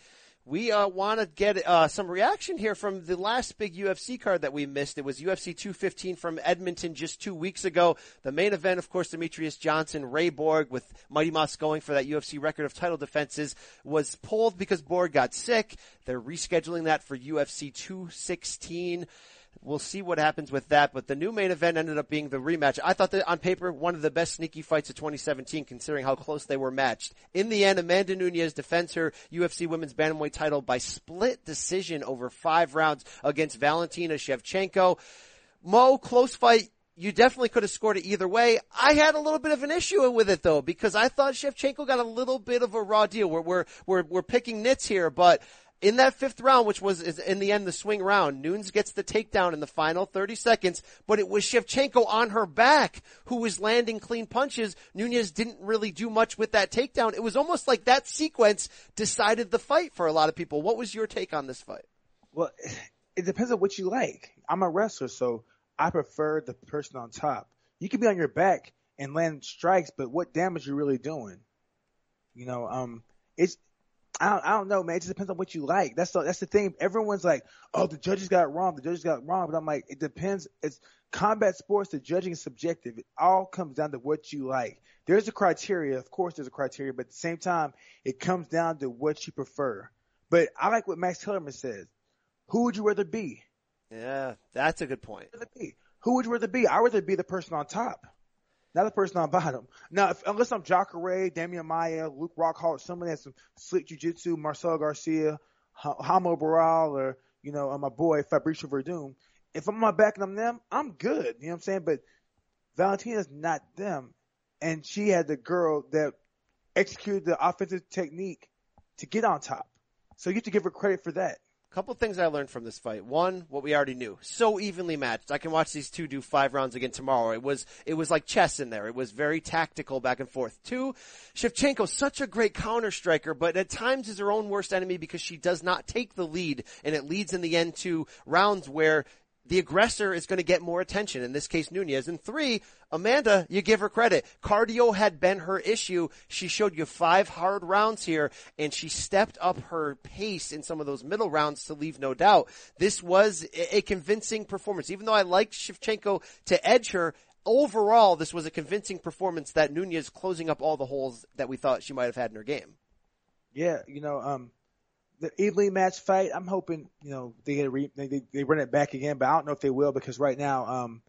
We uh, want to get uh, some reaction here from the last big UFC card that we missed. It was UFC 215 from Edmonton just two weeks ago. The main event, of course, Demetrious Johnson, Ray Borg, with Mighty Mouse going for that UFC record of title defenses, was pulled because Borg got sick. They're rescheduling that for UFC 216. We'll see what happens with that, but the new main event ended up being the rematch. I thought that on paper, one of the best sneaky fights of 2017 considering how close they were matched. In the end, Amanda Nunes defends her UFC women's bantamweight title by split decision over five rounds against Valentina Shevchenko. Mo, close fight. You definitely could have scored it either way. I had a little bit of an issue with it though, because I thought Shevchenko got a little bit of a raw deal. We're, we're, we're, we're picking nits here, but in that fifth round, which was in the end the swing round, Nunes gets the takedown in the final 30 seconds, but it was Shevchenko on her back who was landing clean punches. Nunes didn't really do much with that takedown. It was almost like that sequence decided the fight for a lot of people. What was your take on this fight? Well, it depends on what you like. I'm a wrestler, so I prefer the person on top. You can be on your back and land strikes, but what damage are you really doing? You know, um, it's I don't, I don't know, man. It just depends on what you like. That's the, that's the thing. Everyone's like, oh, the judges got it wrong. The judges got it wrong. But I'm like, it depends. It's combat sports. The judging is subjective. It all comes down to what you like. There's a criteria. Of course, there's a criteria, but at the same time, it comes down to what you prefer. But I like what Max Kellerman says. Who would you rather be? Yeah, that's a good point. Who would you rather be? I'd rather be the person on top not the person on bottom. Now, if, unless I'm Jacare, Demian Maia, Luke Rockhold, somebody has some slick jujitsu, Marcel Garcia, Hamo Baral, or, you know, uh, my boy Fabricio Werdum, if I'm on my back and I'm them, I'm good. You know what I'm saying? But Valentina's not them. And she had the girl that executed the offensive technique to get on top. So you have to give her credit for that couple things I learned from this fight. One, what we already knew. So evenly matched. I can watch these two do five rounds again tomorrow. It was, it was like chess in there. It was very tactical back and forth. Two, Shevchenko, such a great counter striker, but at times is her own worst enemy because she does not take the lead and it leads in the end to rounds where the aggressor is going to get more attention. In this case, Nunes. And three, Amanda, you give her credit. Cardio had been her issue. She showed you five hard rounds here and she stepped up her pace in some of those middle rounds to leave no doubt. This was a convincing performance. Even though I liked Shevchenko to edge her, overall, this was a convincing performance that Nunes closing up all the holes that we thought she might have had in her game. Yeah, you know, um, the evenly matched fight. I'm hoping you know they get re- they, they they run it back again, but I don't know if they will because right now, um,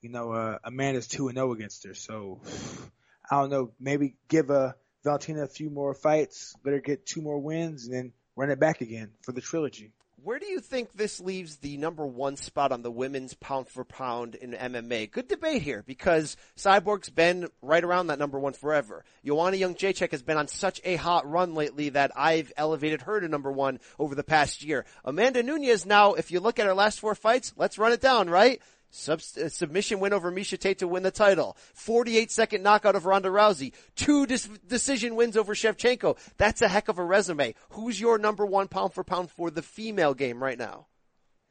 you know, uh, Amanda's two and zero oh against her, so (sighs) I don't know. Maybe give uh, Valentina a few more fights, let her get two more wins, and then run it back again for the trilogy. Where do you think this leaves the number one spot on the women's pound for pound in MMA? Good debate here because Cyborg's been right around that number one forever. Joanna Jędrzejczyk has been on such a hot run lately that I've elevated her to number one over the past year. Amanda Nunes now, if you look at her last four fights, let's run it down, right? Sub- uh, submission win over Miesha Tate to win the title. 48 second knockout of Ronda Rousey. Two dis- decision wins over Shevchenko. That's a heck of a resume. Who's your number one pound for pound for the female game right now?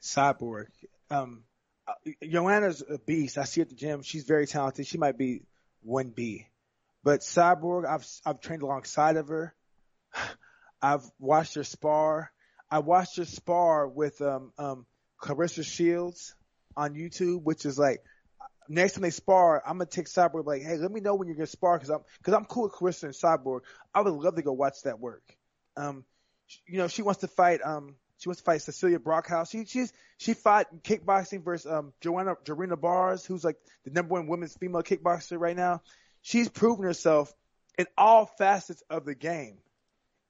Cyborg. Um, uh, Joanna's a beast. I see at the gym. She's very talented. She might be 1B. But Cyborg, I've I've trained alongside of her. (sighs) I've watched her spar. I watched her spar with um um Claressa Shields on YouTube, which is like next time they spar, I'm gonna take Cyborg like, hey, let me know when you're gonna spar because I'm because I'm cool with Claressa and Cyborg. I would love to go watch that work. Um, you know, she wants to fight um she wants to fight Cecilia Brækhus. She she's she fought kickboxing versus um Joanna Jorina Baars, who's like the number one women's female kickboxer right now. She's proven herself in all facets of the game.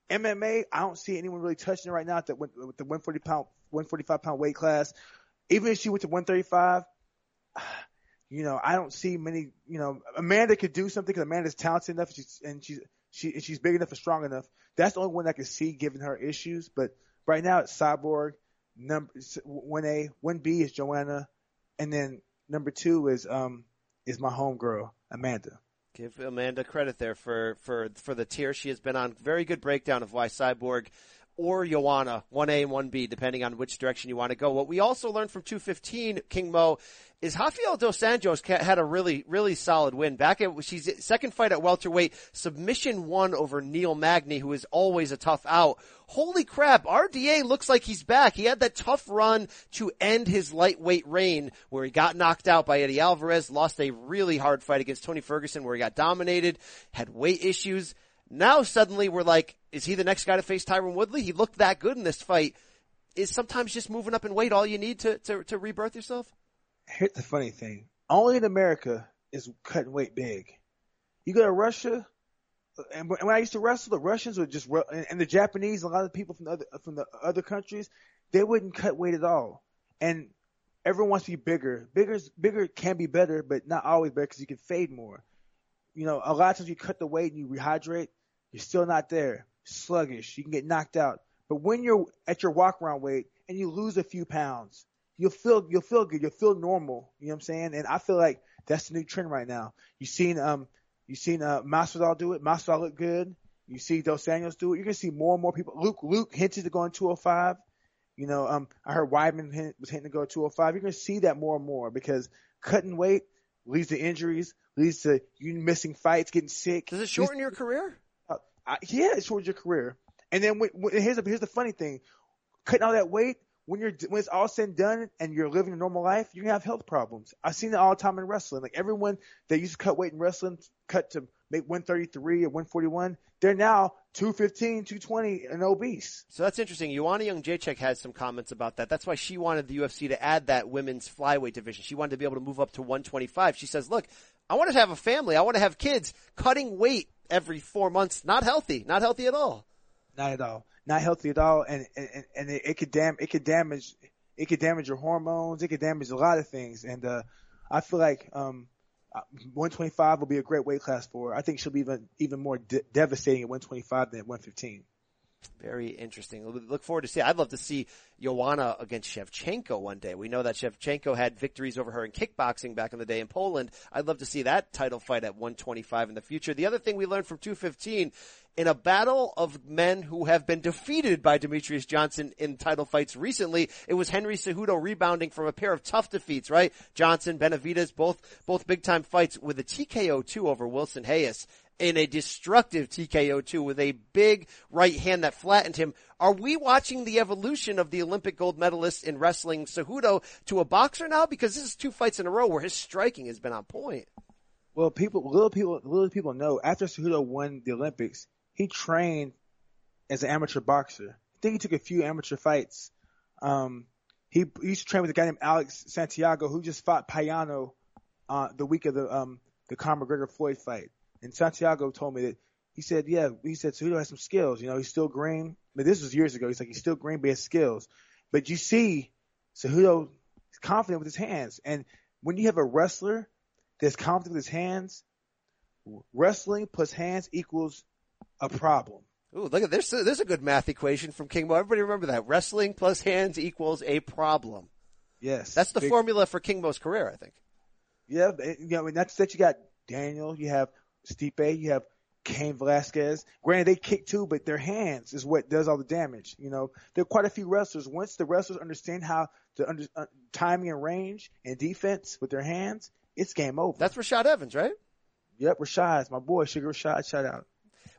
MMA, I don't see anyone really touching it right now at the, with the 140 pound, 145 pound weight class. Even if she went to 135, (sighs) you know, I don't see many, you know, Amanda could do something because Amanda's talented enough and she's, and she's, she, she's big enough and strong enough. That's the only one I can see given her issues. But right now it's Cyborg. Number, one A, one B is Joanna. And then number two is, um, is my homegirl, Amanda. Give Amanda credit there for, for, for the tier she has been on. Very good breakdown of why Cyborg or Joanna, 1A and 1B, depending on which direction you want to go. What we also learned from 215, King Mo, is Rafael Dos Anjos had a really, really solid win. Back at, she's second fight at welterweight, submission one over Neil Magny, who is always a tough out. Holy crap, RDA looks like he's back. He had that tough run to end his lightweight reign where he got knocked out by Eddie Alvarez, lost a really hard fight against Tony Ferguson where he got dominated, had weight issues. Now suddenly we're like, is he the next guy to face Tyron Woodley? He looked that good in this fight. Is sometimes just moving up in weight all you need to, to, to rebirth yourself? Here's the funny thing. Only in America is cutting weight big. You go to Russia, and when I used to wrestle, the Russians would just, and the Japanese, a lot of people from the other, from the other countries, they wouldn't cut weight at all. And everyone wants to be bigger. Bigger, bigger can be better, but not always better because you can fade more. You know, a lot of times you cut the weight and you rehydrate, you're still not there. Sluggish. You can get knocked out. But when you're at your walk around weight and you lose a few pounds, you'll feel you'll feel good. You'll feel normal. You know what I'm saying? And I feel like that's the new trend right now. You've seen um you've seen uh Masvidal do it. Masvidal look good. You see Dos Anjos do it. You're gonna see more and more people. Luke Luke hinted to go in 205. You know, um, I heard Weidman hint, was hinting to go 205. You're gonna see that more and more because cutting weight leads to injuries, leads to you missing fights, getting sick. Does it shorten your career? Yeah, it shortens your career. And then when, when, here's the, here's the funny thing, cutting all that weight when you're when it's all said and done and you're living a normal life, you're gonna have health problems. I've seen it all the time in wrestling. Like everyone that used to cut weight in wrestling, cut to make 133 or 141, they're now 215, 220 and obese. So that's interesting. Joanna Jędrzejczyk has some comments about that. That's why she wanted the UFC to add that women's flyweight division. She wanted to be able to move up to 125. She says, look, I want to have a family. I want to have kids. Cutting weight every four months, not healthy. Not healthy at all. Not at all. Not healthy at all. And, and, and it, it could dam, it could damage, it could damage your hormones. It could damage a lot of things. And, uh, I feel like, um, 125 will be a great weight class for her. I think she'll be even even more de- devastating at 125 than at 115. Very interesting. Look forward to see. I'd love to see Joanna against Shevchenko one day. We know that Shevchenko had victories over her in kickboxing back in the day in Poland. I'd love to see that title fight at 125 in the future. The other thing we learned from 215 in a battle of men who have been defeated by Demetrious Johnson in title fights recently. It was Henry Cejudo rebounding from a pair of tough defeats, right? Johnson, Benavides, both, both big time fights with a TKO 2 over Wilson Reis in a destructive TKO 2 with a big right hand that flattened him. Are we watching the evolution of the Olympic gold medalist in wrestling Cejudo to a boxer now? Because this is two fights in a row where his striking has been on point. Well, people, little people, little people know after Cejudo won the Olympics, he trained as an amateur boxer. I think he took a few amateur fights. Um, he, he used to train with a guy named Alex Santiago who just fought Payano, uh, the week of the, um, the Conor McGregor Floyd fight. And Santiago told me that he said, yeah, he said Cejudo has some skills. You know, he's still green. But this was years ago. He's like, he's still green, but he has skills. But you see, Cejudo is confident with his hands. And when you have a wrestler that's confident with his hands, wrestling plus hands equals a problem. Ooh, look at this. There's a good math equation from King Mo. Everybody remember that. Wrestling plus hands equals a problem. Yes. That's the big, formula for King Mo's career, I think. Yeah, you know, I mean, that's that you got Daniel, you have Stipe, you have Cain Velasquez. Granted, they kick too, but their hands is what does all the damage. You know, there are quite a few wrestlers. Once the wrestlers understand how to under uh, timing and range and defense with their hands, it's game over. That's Rashad Evans, right? Yep, Rashad, my boy, Sugar Rashad, shout out.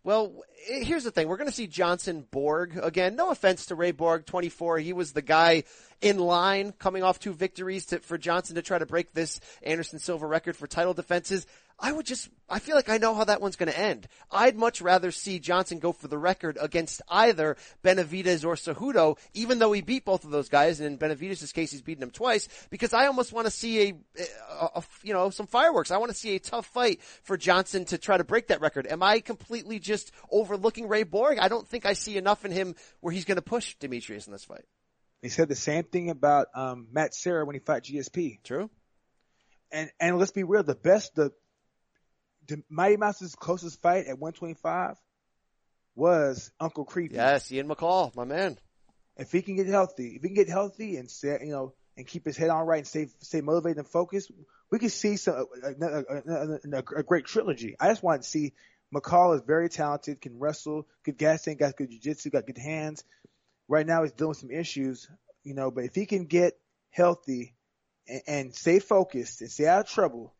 Well, here's the thing. We're going to see Johnson Borg again. No offense to Ray Borg, 24. He was the guy in line coming off two victories to, for Johnson to try to break this Anderson Silva record for title defenses. I would just, I feel like I know how that one's going to end. I'd much rather see Johnson go for the record against either Benavides or Cejudo, even though he beat both of those guys. And in Benavides' case, he's beaten him twice because I almost want to see a, a, a, you know, some fireworks. I want to see a tough fight for Johnson to try to break that record. Am I completely just overlooking Ray Borg? I don't think I see enough in him where he's going to push Demetrious in this fight. They said the same thing about um, Matt Serra when he fought GSP. True. And and let's be real, the best the the Mighty Mouse's closest fight at 125 was Uncle Creepy. Yes, Ian McCall, my man. If he can get healthy, if he can get healthy and stay, you know, and keep his head on right and stay stay motivated and focused, we could see some a, a, a, a great trilogy. I just want to see McCall is very talented, can wrestle, good gas tank, got good jiu-jitsu, got good hands. Right now he's dealing with some issues, you know, but if he can get healthy and, and stay focused and stay out of trouble,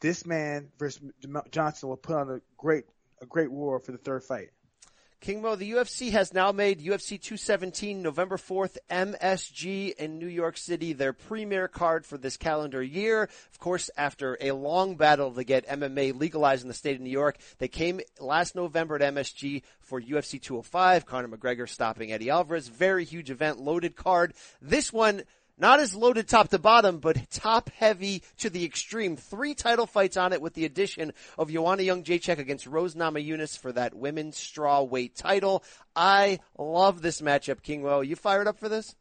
this man versus Johnson will put on a great a great war for the third fight. King Mo, the UFC has now made UFC 217 November 4th MSG in New York City their premier card for this calendar year. Of course, after a long battle to get MMA legalized in the state of New York, they came last November at MSG for UFC 205. Conor McGregor stopping Eddie Alvarez. Very huge event, loaded card. This one not as loaded top to bottom, but top heavy to the extreme. Three title fights on it with the addition of Joanna Jędrzejczyk against Rose Namajunas for that women's straw weight title. I love this matchup, King Mo. You fired up for this?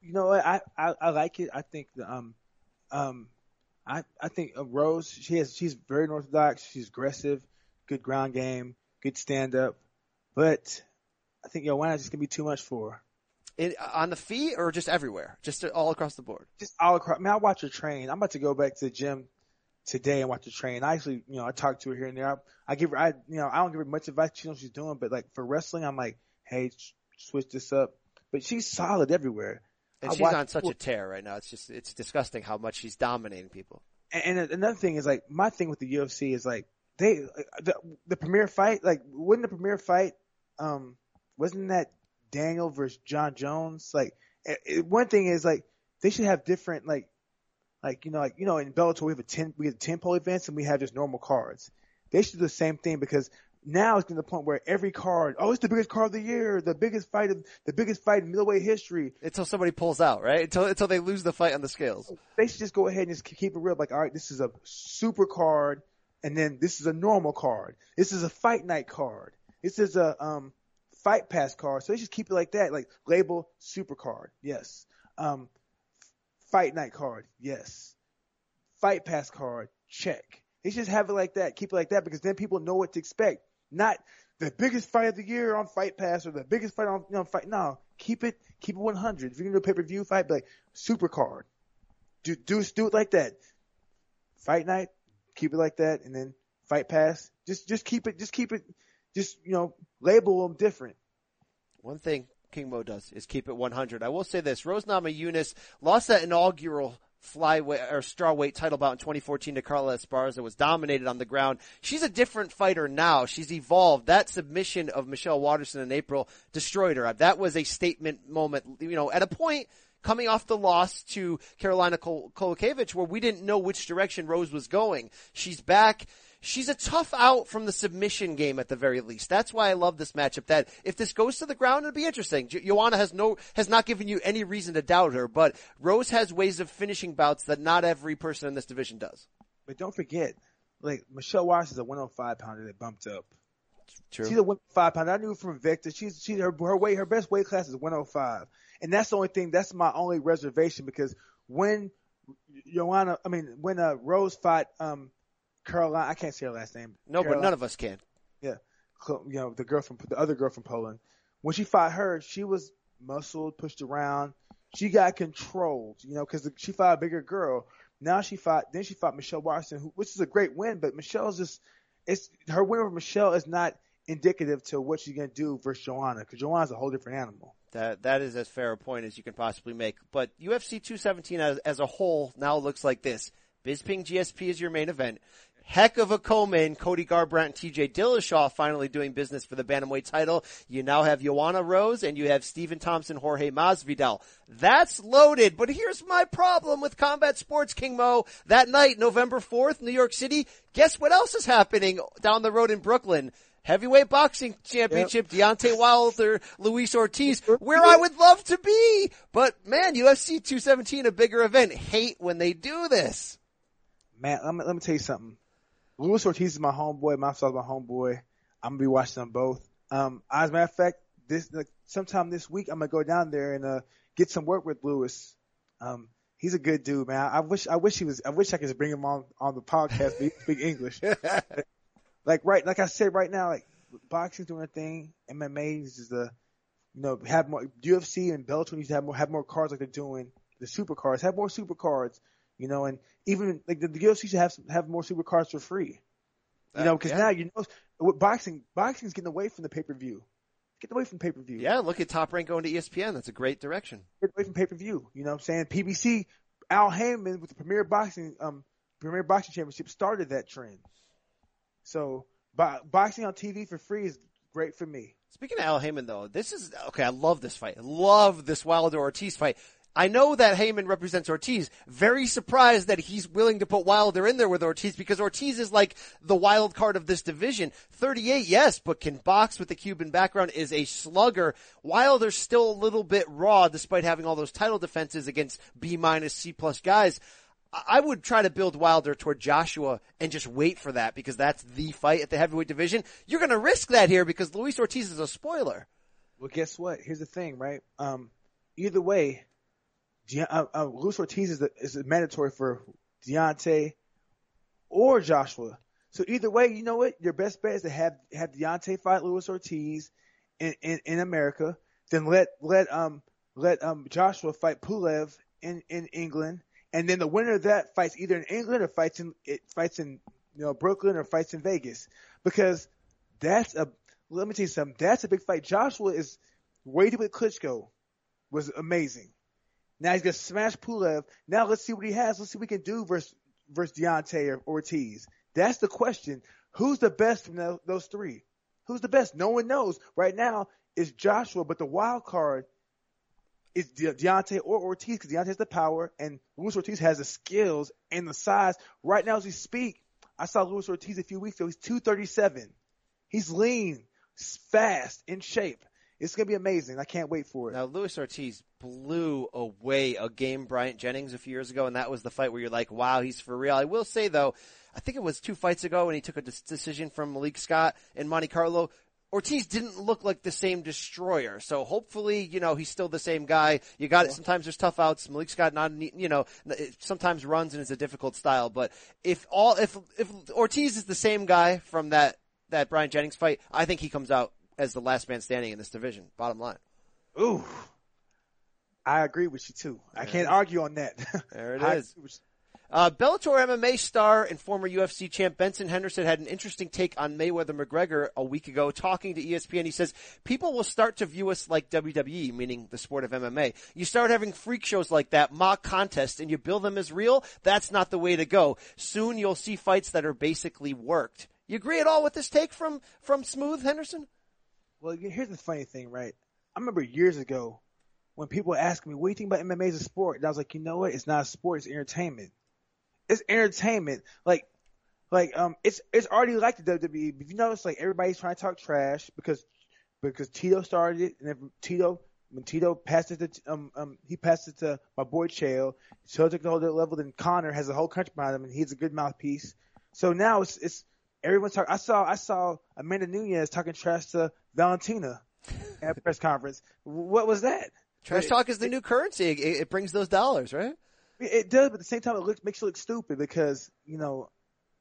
You know what? I, I, I like it. I think the, um, um, I, I think uh, Rose, she has, she's very orthodox. She's aggressive, good ground game, good stand up, but I think Joanna's just gonna be too much for her. In, on the feet or just everywhere? Just all across the board? Just all across. Man, I watch her train. I'm about to go back to the gym today and watch her train. I actually, you know, I talk to her here and there. I, I give her, I, you know, I don't give her much advice. She knows what she's doing, but like for wrestling, I'm like, hey, switch this up. But she's solid everywhere. And I she's watch, on such a tear right now. It's just, it's disgusting how much she's dominating people. And, and another thing is like, my thing with the UFC is like, they, the, the premier fight, like, wouldn't the premier fight, um, wasn't that Daniel versus Jon Jones. Like it, it, one thing is like they should have different like like you know like you know in Bellator we have a ten we have ten pole events and we have just normal cards. They should do the same thing because now it's getting to the point where every card, oh, it's the biggest card of the year, the biggest fight of the biggest fight in middleweight history. Until somebody pulls out, right? Until until they lose the fight on the scales. They should just go ahead and just keep it real. Like, all right, this is a super card, and then this is a normal card. This is a fight night card. This is a um fight pass card. So they just keep it like that, like label super card. Yes. Um, fight night card. Yes. Fight pass card. Check. They just have it like that. Keep it like that because then people know what to expect. Not the biggest fight of the year on Fight Pass or the biggest fight on you know fight. No, keep it keep it 100. If you're gonna do a pay per view fight, be like super card. Do do do it like that. Fight night, keep it like that, and then Fight Pass. Just just keep it just keep it just you know label them different. One thing King Mo does is keep it 100. I will say this: Rose Namajunas lost that inaugural flyweight or strawweight title bout in 2014 to Carla Esparza was dominated on the ground. She's a different fighter now. She's evolved. That submission of Michelle Waterson in April destroyed her. That was a statement moment, you know, at a point coming off the loss to Carolina Kol- where we didn't know which direction Rose was going. She's back she's a tough out from the submission game at the very least. That's why I love this matchup. That if this goes to the ground, it'll be interesting. Joanna has no, has not given you any reason to doubt her, but Rose has ways of finishing bouts that not every person in this division does. But don't forget, like Michelle Watts is a 105 pounder that bumped up. True. She's a 105 pounder. I knew from Victor. She's she's her her weight her best weight class is 105, and that's the only thing. That's my only reservation because when Joanna, I mean when uh, Rose fought um Caroline. I can't say her last name. No, Caroline, but none of us can. Yeah, you know the girl from the other girl from Poland. When she fought her, she was muscled, pushed around. She got controlled, you know, because she fought a bigger girl. Now she fought. Then she fought Michelle Watson, who, which is a great win. But Michelle's just it's her win over Michelle is not indicative to what she's gonna do versus Joanna, because Joanna's a whole different animal. That that is as fair a point as you can possibly make. But UFC 217 as, as a whole now looks like this. Bisping GSP is your main event. Heck of a co-main. Cody Garbrandt and TJ Dillashaw finally doing business for the bantamweight title. You now have Joanna Rose and you have Stephen Thompson, Jorge Masvidal. That's loaded. But here's my problem with combat sports, King Mo. That night, November 4th, New York City, guess what else is happening down the road in Brooklyn? Heavyweight boxing championship, yep. Deontay Wilder, Luis Ortiz, where I would love to be. But man, UFC 217, a bigger event. Hate when they do this. Man, let me, let me tell you something. Luis Ortiz is my homeboy. Is my homeboy. I'm gonna be watching them both. Um, as a matter of fact, this like, sometime this week I'm gonna go down there and uh, get some work with Luis. Um, he's a good dude, man. I wish I wish he was. I wish I could bring him on on the podcast, speak English. (laughs) like right, like I said right now, like boxing's doing a thing. MMA is the, you know, have more UFC and Bellator needs to have more have more cards like they're doing. The super cards have more super cards, you know, and even like the, the UFC should have some, have more super cards for free. You uh, know, because yeah. now you know with boxing, boxing's getting away from the pay per view. Get away from pay per view. Yeah, look at Top Rank going to ESPN. That's a great direction. Get away from pay per view. You know what I'm saying? PBC, Al Haymon with the Premier Boxing um Premier Boxing Championship started that trend. So bo- boxing on TV for free is great for me. Speaking of Al Haymon, though, this is okay. I love this fight. I love this Wilder Ortiz fight. I know that Haymon represents Ortiz. Very surprised that he's willing to put Wilder in there with Ortiz because Ortiz is like the wild card of this division. 38, yes, but can box with the Cuban background is a slugger. Wilder's still a little bit raw despite having all those title defenses against B minus C plus guys. I would try to build Wilder toward Joshua and just wait for that because that's the fight at the heavyweight division. You're going to risk that here because Luis Ortiz is a spoiler. Well, guess what? Here's the thing, right? Um, either way, De- uh, uh, Luis Ortiz is, the, is mandatory for Deontay or Joshua. So either way, you know what? Your best bet is to have have Deontay fight Luis Ortiz in, in, in America. Then let let um let um Joshua fight Pulev in in England and then the winner of that fights either in England or fights in it fights in you know Brooklyn or fights in Vegas because that's a let me tell you something that's a big fight. Joshua is waiting with Klitschko was amazing. Now he's gonna smash Pulev. Now let's see what he has. Let's see what we can do versus versus Deontay or Ortiz. That's the question. Who's the best from those three? Who's the best? No one knows. Right now it's Joshua, but the wild card is De- Deontay or Ortiz because Deontay has the power and Luis Ortiz has the skills and the size. Right now as we speak, I saw Luis Ortiz a few weeks ago. He's 237. He's lean, fast, in shape. It's gonna be amazing. I can't wait for it. Now, Luis Ortiz blew away a game Bryant Jennings a few years ago, and that was the fight where you're like, "Wow, he's for real." I will say though, I think it was two fights ago when he took a decision from Malik Scott in Monte Carlo. Ortiz didn't look like the same destroyer. So hopefully, you know, he's still the same guy. You got it. Sometimes there's tough outs. Malik Scott not, you know, sometimes runs and is a difficult style. But if all, if, if Ortiz is the same guy from that, that Bryant Jennings fight, I think he comes out as the last man standing in this division. Bottom line. Ooh. I agree with you too. There I can't argue on that. There it (laughs) is. Uh, Bellator MMA star and former UFC champ Benson Henderson had an interesting take on Mayweather McGregor a week ago. Talking to ESPN, he says people will start to view us like WWE, meaning the sport of MMA. You start having freak shows like that, mock contests, and you bill them as real. That's not the way to go. Soon you'll see fights that are basically worked. You agree at all with this take from from Smooth Henderson? Well, here's the funny thing, right? I remember years ago when people asked me, "What do you think about MMA as a sport?" And I was like, "You know what? It's not a sport; it's entertainment." it's entertainment. Like, like um, it's it's already like the WWE. If you notice, like everybody's trying to talk trash because because Tito started it, and then Tito when Tito passed it to um um he passed it to my boy Chael. Chael took the whole level. Then Conor has a whole country behind him, and he's a good mouthpiece. So now it's it's everyone's talking. I saw I saw Amanda Nunes talking trash to Valentina at a (laughs) press conference. What was that? Trash talk is the new currency. It, it brings those dollars, right? It does, but at the same time, it looks makes you look stupid because you know,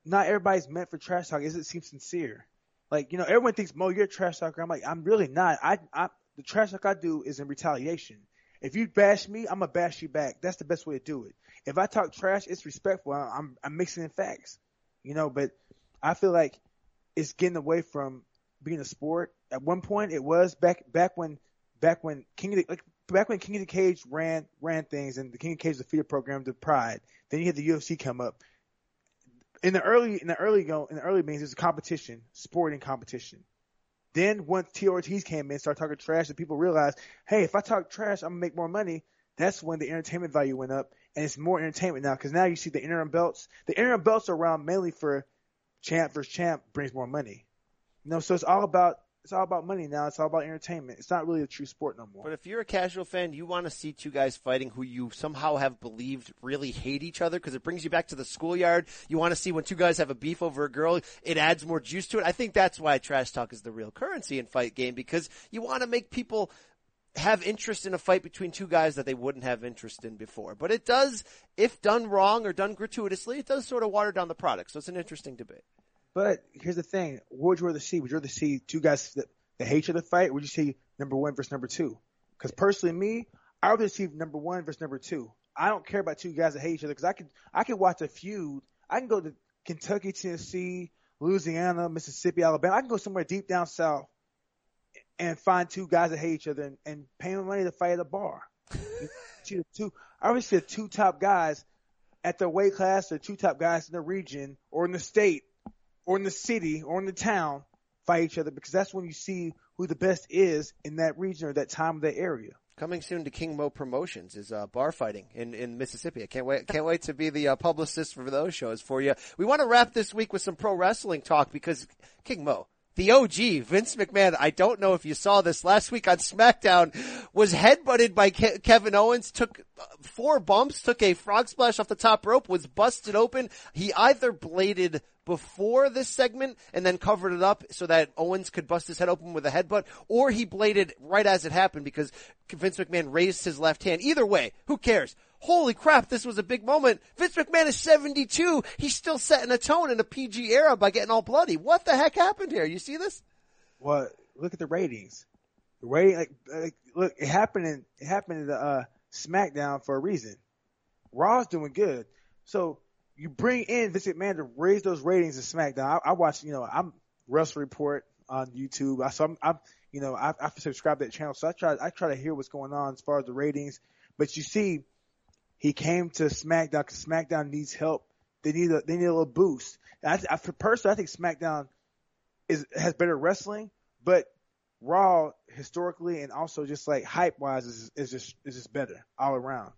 not everybody's meant for trash talk. It seems sincere. Like you know, everyone thinks, "Mo, you're a trash talker." I'm like, I'm really not. I, I the trash talk I do is in retaliation. If you bash me, I'm gonna bash you back. That's the best way to do it. If I talk trash, it's respectful. I'm I'm mixing in facts, you know. But I feel like it's getting away from being a sport. At one point, it was back back when back when King of the, like back when King of the Cage ran ran things and the King of the Cage the feeder program to Pride, then you had the UFC come up. in the early in the early go in the early means it's a competition, sporting competition. Then once T Ortiz came in, started talking trash, and people realized, hey, if I talk trash, I'm gonna make more money. That's when the entertainment value went up, and it's more entertainment now because now you see the interim belts. The interim belts are around mainly for champ versus champ brings more money. You know, so it's all about it's all about money now. It's all about entertainment. It's not really a true sport no more. But if you're a casual fan, you want to see two guys fighting who you somehow have believed really hate each other because it brings you back to the schoolyard. You want to see when two guys have a beef over a girl, it adds more juice to it. I think that's why trash talk is the real currency in fight game because you want to make people have interest in a fight between two guys that they wouldn't have interest in before. But it does, if done wrong or done gratuitously, it does sort of water down the product. So it's an interesting debate. But here's the thing: would you rather see? Would you rather see two guys that, that hate each other fight? Would you see number one versus number two? Because personally, me, I would see number one versus number two. I don't care about two guys that hate each other because I can I can watch a feud. I can go to Kentucky, Tennessee, Louisiana, Mississippi, Alabama. I can go somewhere deep down south and find two guys that hate each other and, and pay them money to fight at a bar. (laughs) see the two, I always see the two top guys at their weight class, the two top guys in the region or in the state or in the city or in the town fight each other because that's when you see who the best is in that region or that time of that area. Coming soon to King Mo Promotions is uh, bar fighting in, in Mississippi. I can't wait can't wait to be the uh, publicist for those shows for you. We want to wrap this week with some pro wrestling talk because King Mo, the OG, Vince McMahon, I don't know if you saw this last week on SmackDown, was headbutted by Ke- Kevin Owens, took uh, four bumps, took a frog splash off the top rope, was busted open. He either bladed before this segment and then covered it up so that Owens could bust his head open with a headbutt, or he bladed right as it happened because Vince McMahon raised his left hand. Either way, who cares? Holy crap, this was a big moment. Vince McMahon is 72. He's still setting a tone in a PG era by getting all bloody. What the heck happened here? You see this? Well, look at the ratings. The rating, like, like look, it happened in it happened in the uh, SmackDown for a reason. Raw's doing good, so you bring in Vince McMahon to raise those ratings in SmackDown. I, I watch, you know, I'm Wrestle Report on YouTube. I, so I'm, I'm you know, I, I subscribe to that channel, so I try, I try to hear what's going on as far as the ratings. But you see, he came to SmackDown because SmackDown needs help. They need a, they need a little boost. I, I, personally, I think SmackDown is has better wrestling, but Raw historically and also just like hype wise is, is just is just better all around.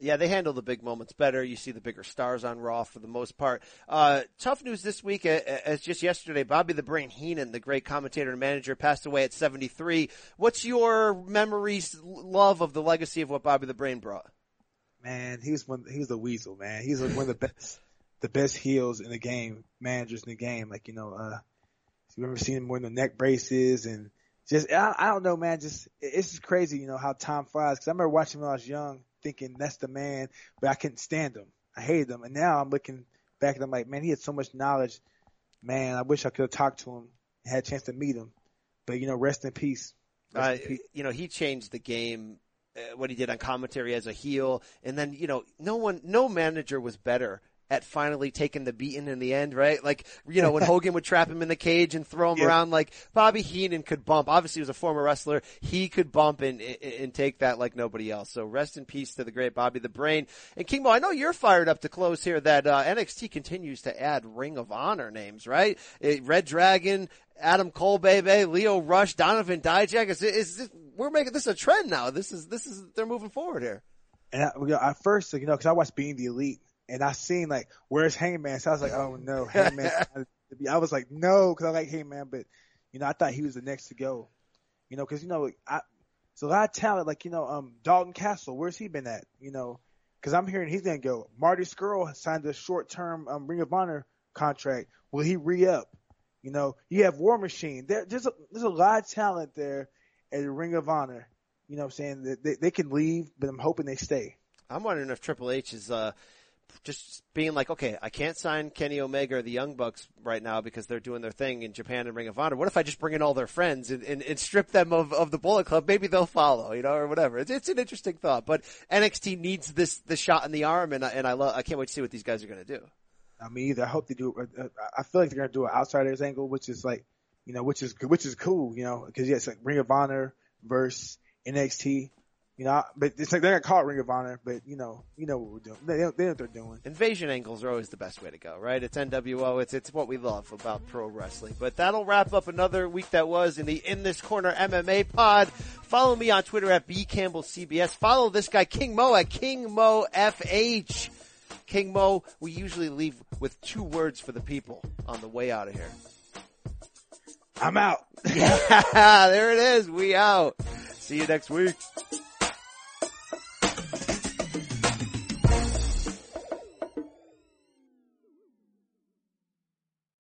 Yeah, they handle the big moments better. You see the bigger stars on Raw for the most part. Uh, tough news this week, as just yesterday, Bobby the Brain Heenan, the great commentator and manager, passed away at 73. What's your memories, love of the legacy of what Bobby the Brain brought? Man, he was one. He was the weasel, man. He's one of the best, the best heels in the game, managers in the game. Like you know, uh, you remember seeing him wearing the neck braces and just I, I don't know, man. Just it's just crazy, you know, how time flies. Because I remember watching him when I was young thinking that's the man, but I couldn't stand him. I hated him. And now I'm looking back and I'm like, man, he had so much knowledge. Man, I wish I could have talked to him and had a chance to meet him. But you know, rest in peace. Rest uh, in peace. You know, he changed the game. Uh, what he did on commentary as a heel, and then you know, no one, no manager was better at finally taking the beating in the end, right? Like, you know, when (laughs) Hogan would trap him in the cage and throw him Yeah. around, like Bobby Heenan could bump. Obviously, he was a former wrestler. He could bump and, and, take that like nobody else. So rest in peace to the great Bobby the Brain. And King Mo, I know you're fired up to close here that uh, NXT continues to add Ring of Honor names, right? Uh, Red Dragon, Adam Cole, baby, Lio Rush, Donovan Dijak. Is, is this, we're making this a trend now. This is this is they're moving forward here. And I, you know, at first, you know, because I watched Being the Elite, and I seen like, where's Hangman? So I was like, oh no, (laughs) Hangman. I was like, no, because I like Hangman, but you know, I thought he was the next to go. You know, because you know, I so a lot of talent, like you know, um, Dalton Castle, where's he been at? You know, because I'm hearing he's gonna go. Marty Scurll signed a short-term um, Ring of Honor contract. Will he re-up? You know, you have War Machine. There, there's a, there's a lot of talent there at Ring of Honor. You know, what I'm saying that they, they can leave, but I'm hoping they stay. I'm wondering if Triple H is uh, just being like, okay, I can't sign Kenny Omega or the Young Bucks right now because they're doing their thing in Japan and Ring of Honor. What if I just bring in all their friends and, and, and strip them of, of the Bullet Club? Maybe they'll follow, you know, or whatever. It's, it's an interesting thought, but NXT needs this the shot in the arm, and I, and I love I can't wait to see what these guys are going to do. I mean, either I hope they do. Uh, I feel like they're gonna do an outsiders angle, which is like, you know, which is which is cool, you know, because yeah, it's like Ring of Honor versus NXT. You know, but it's like they're gonna call it Ring of Honor, but you know, you know what we're doing. They, they know what they're doing. Invasion angles are always the best way to go, right? It's NWO. It's it's what we love about pro wrestling. But that'll wrap up another week that was in the In This Corner MMA pod. Follow me on Twitter at B Campbell CBS. Follow this guy King Mo at King Mo FH. King Mo, we usually leave with two words for the people on the way out of here. I'm out. (laughs) there it is. We out. See you next week.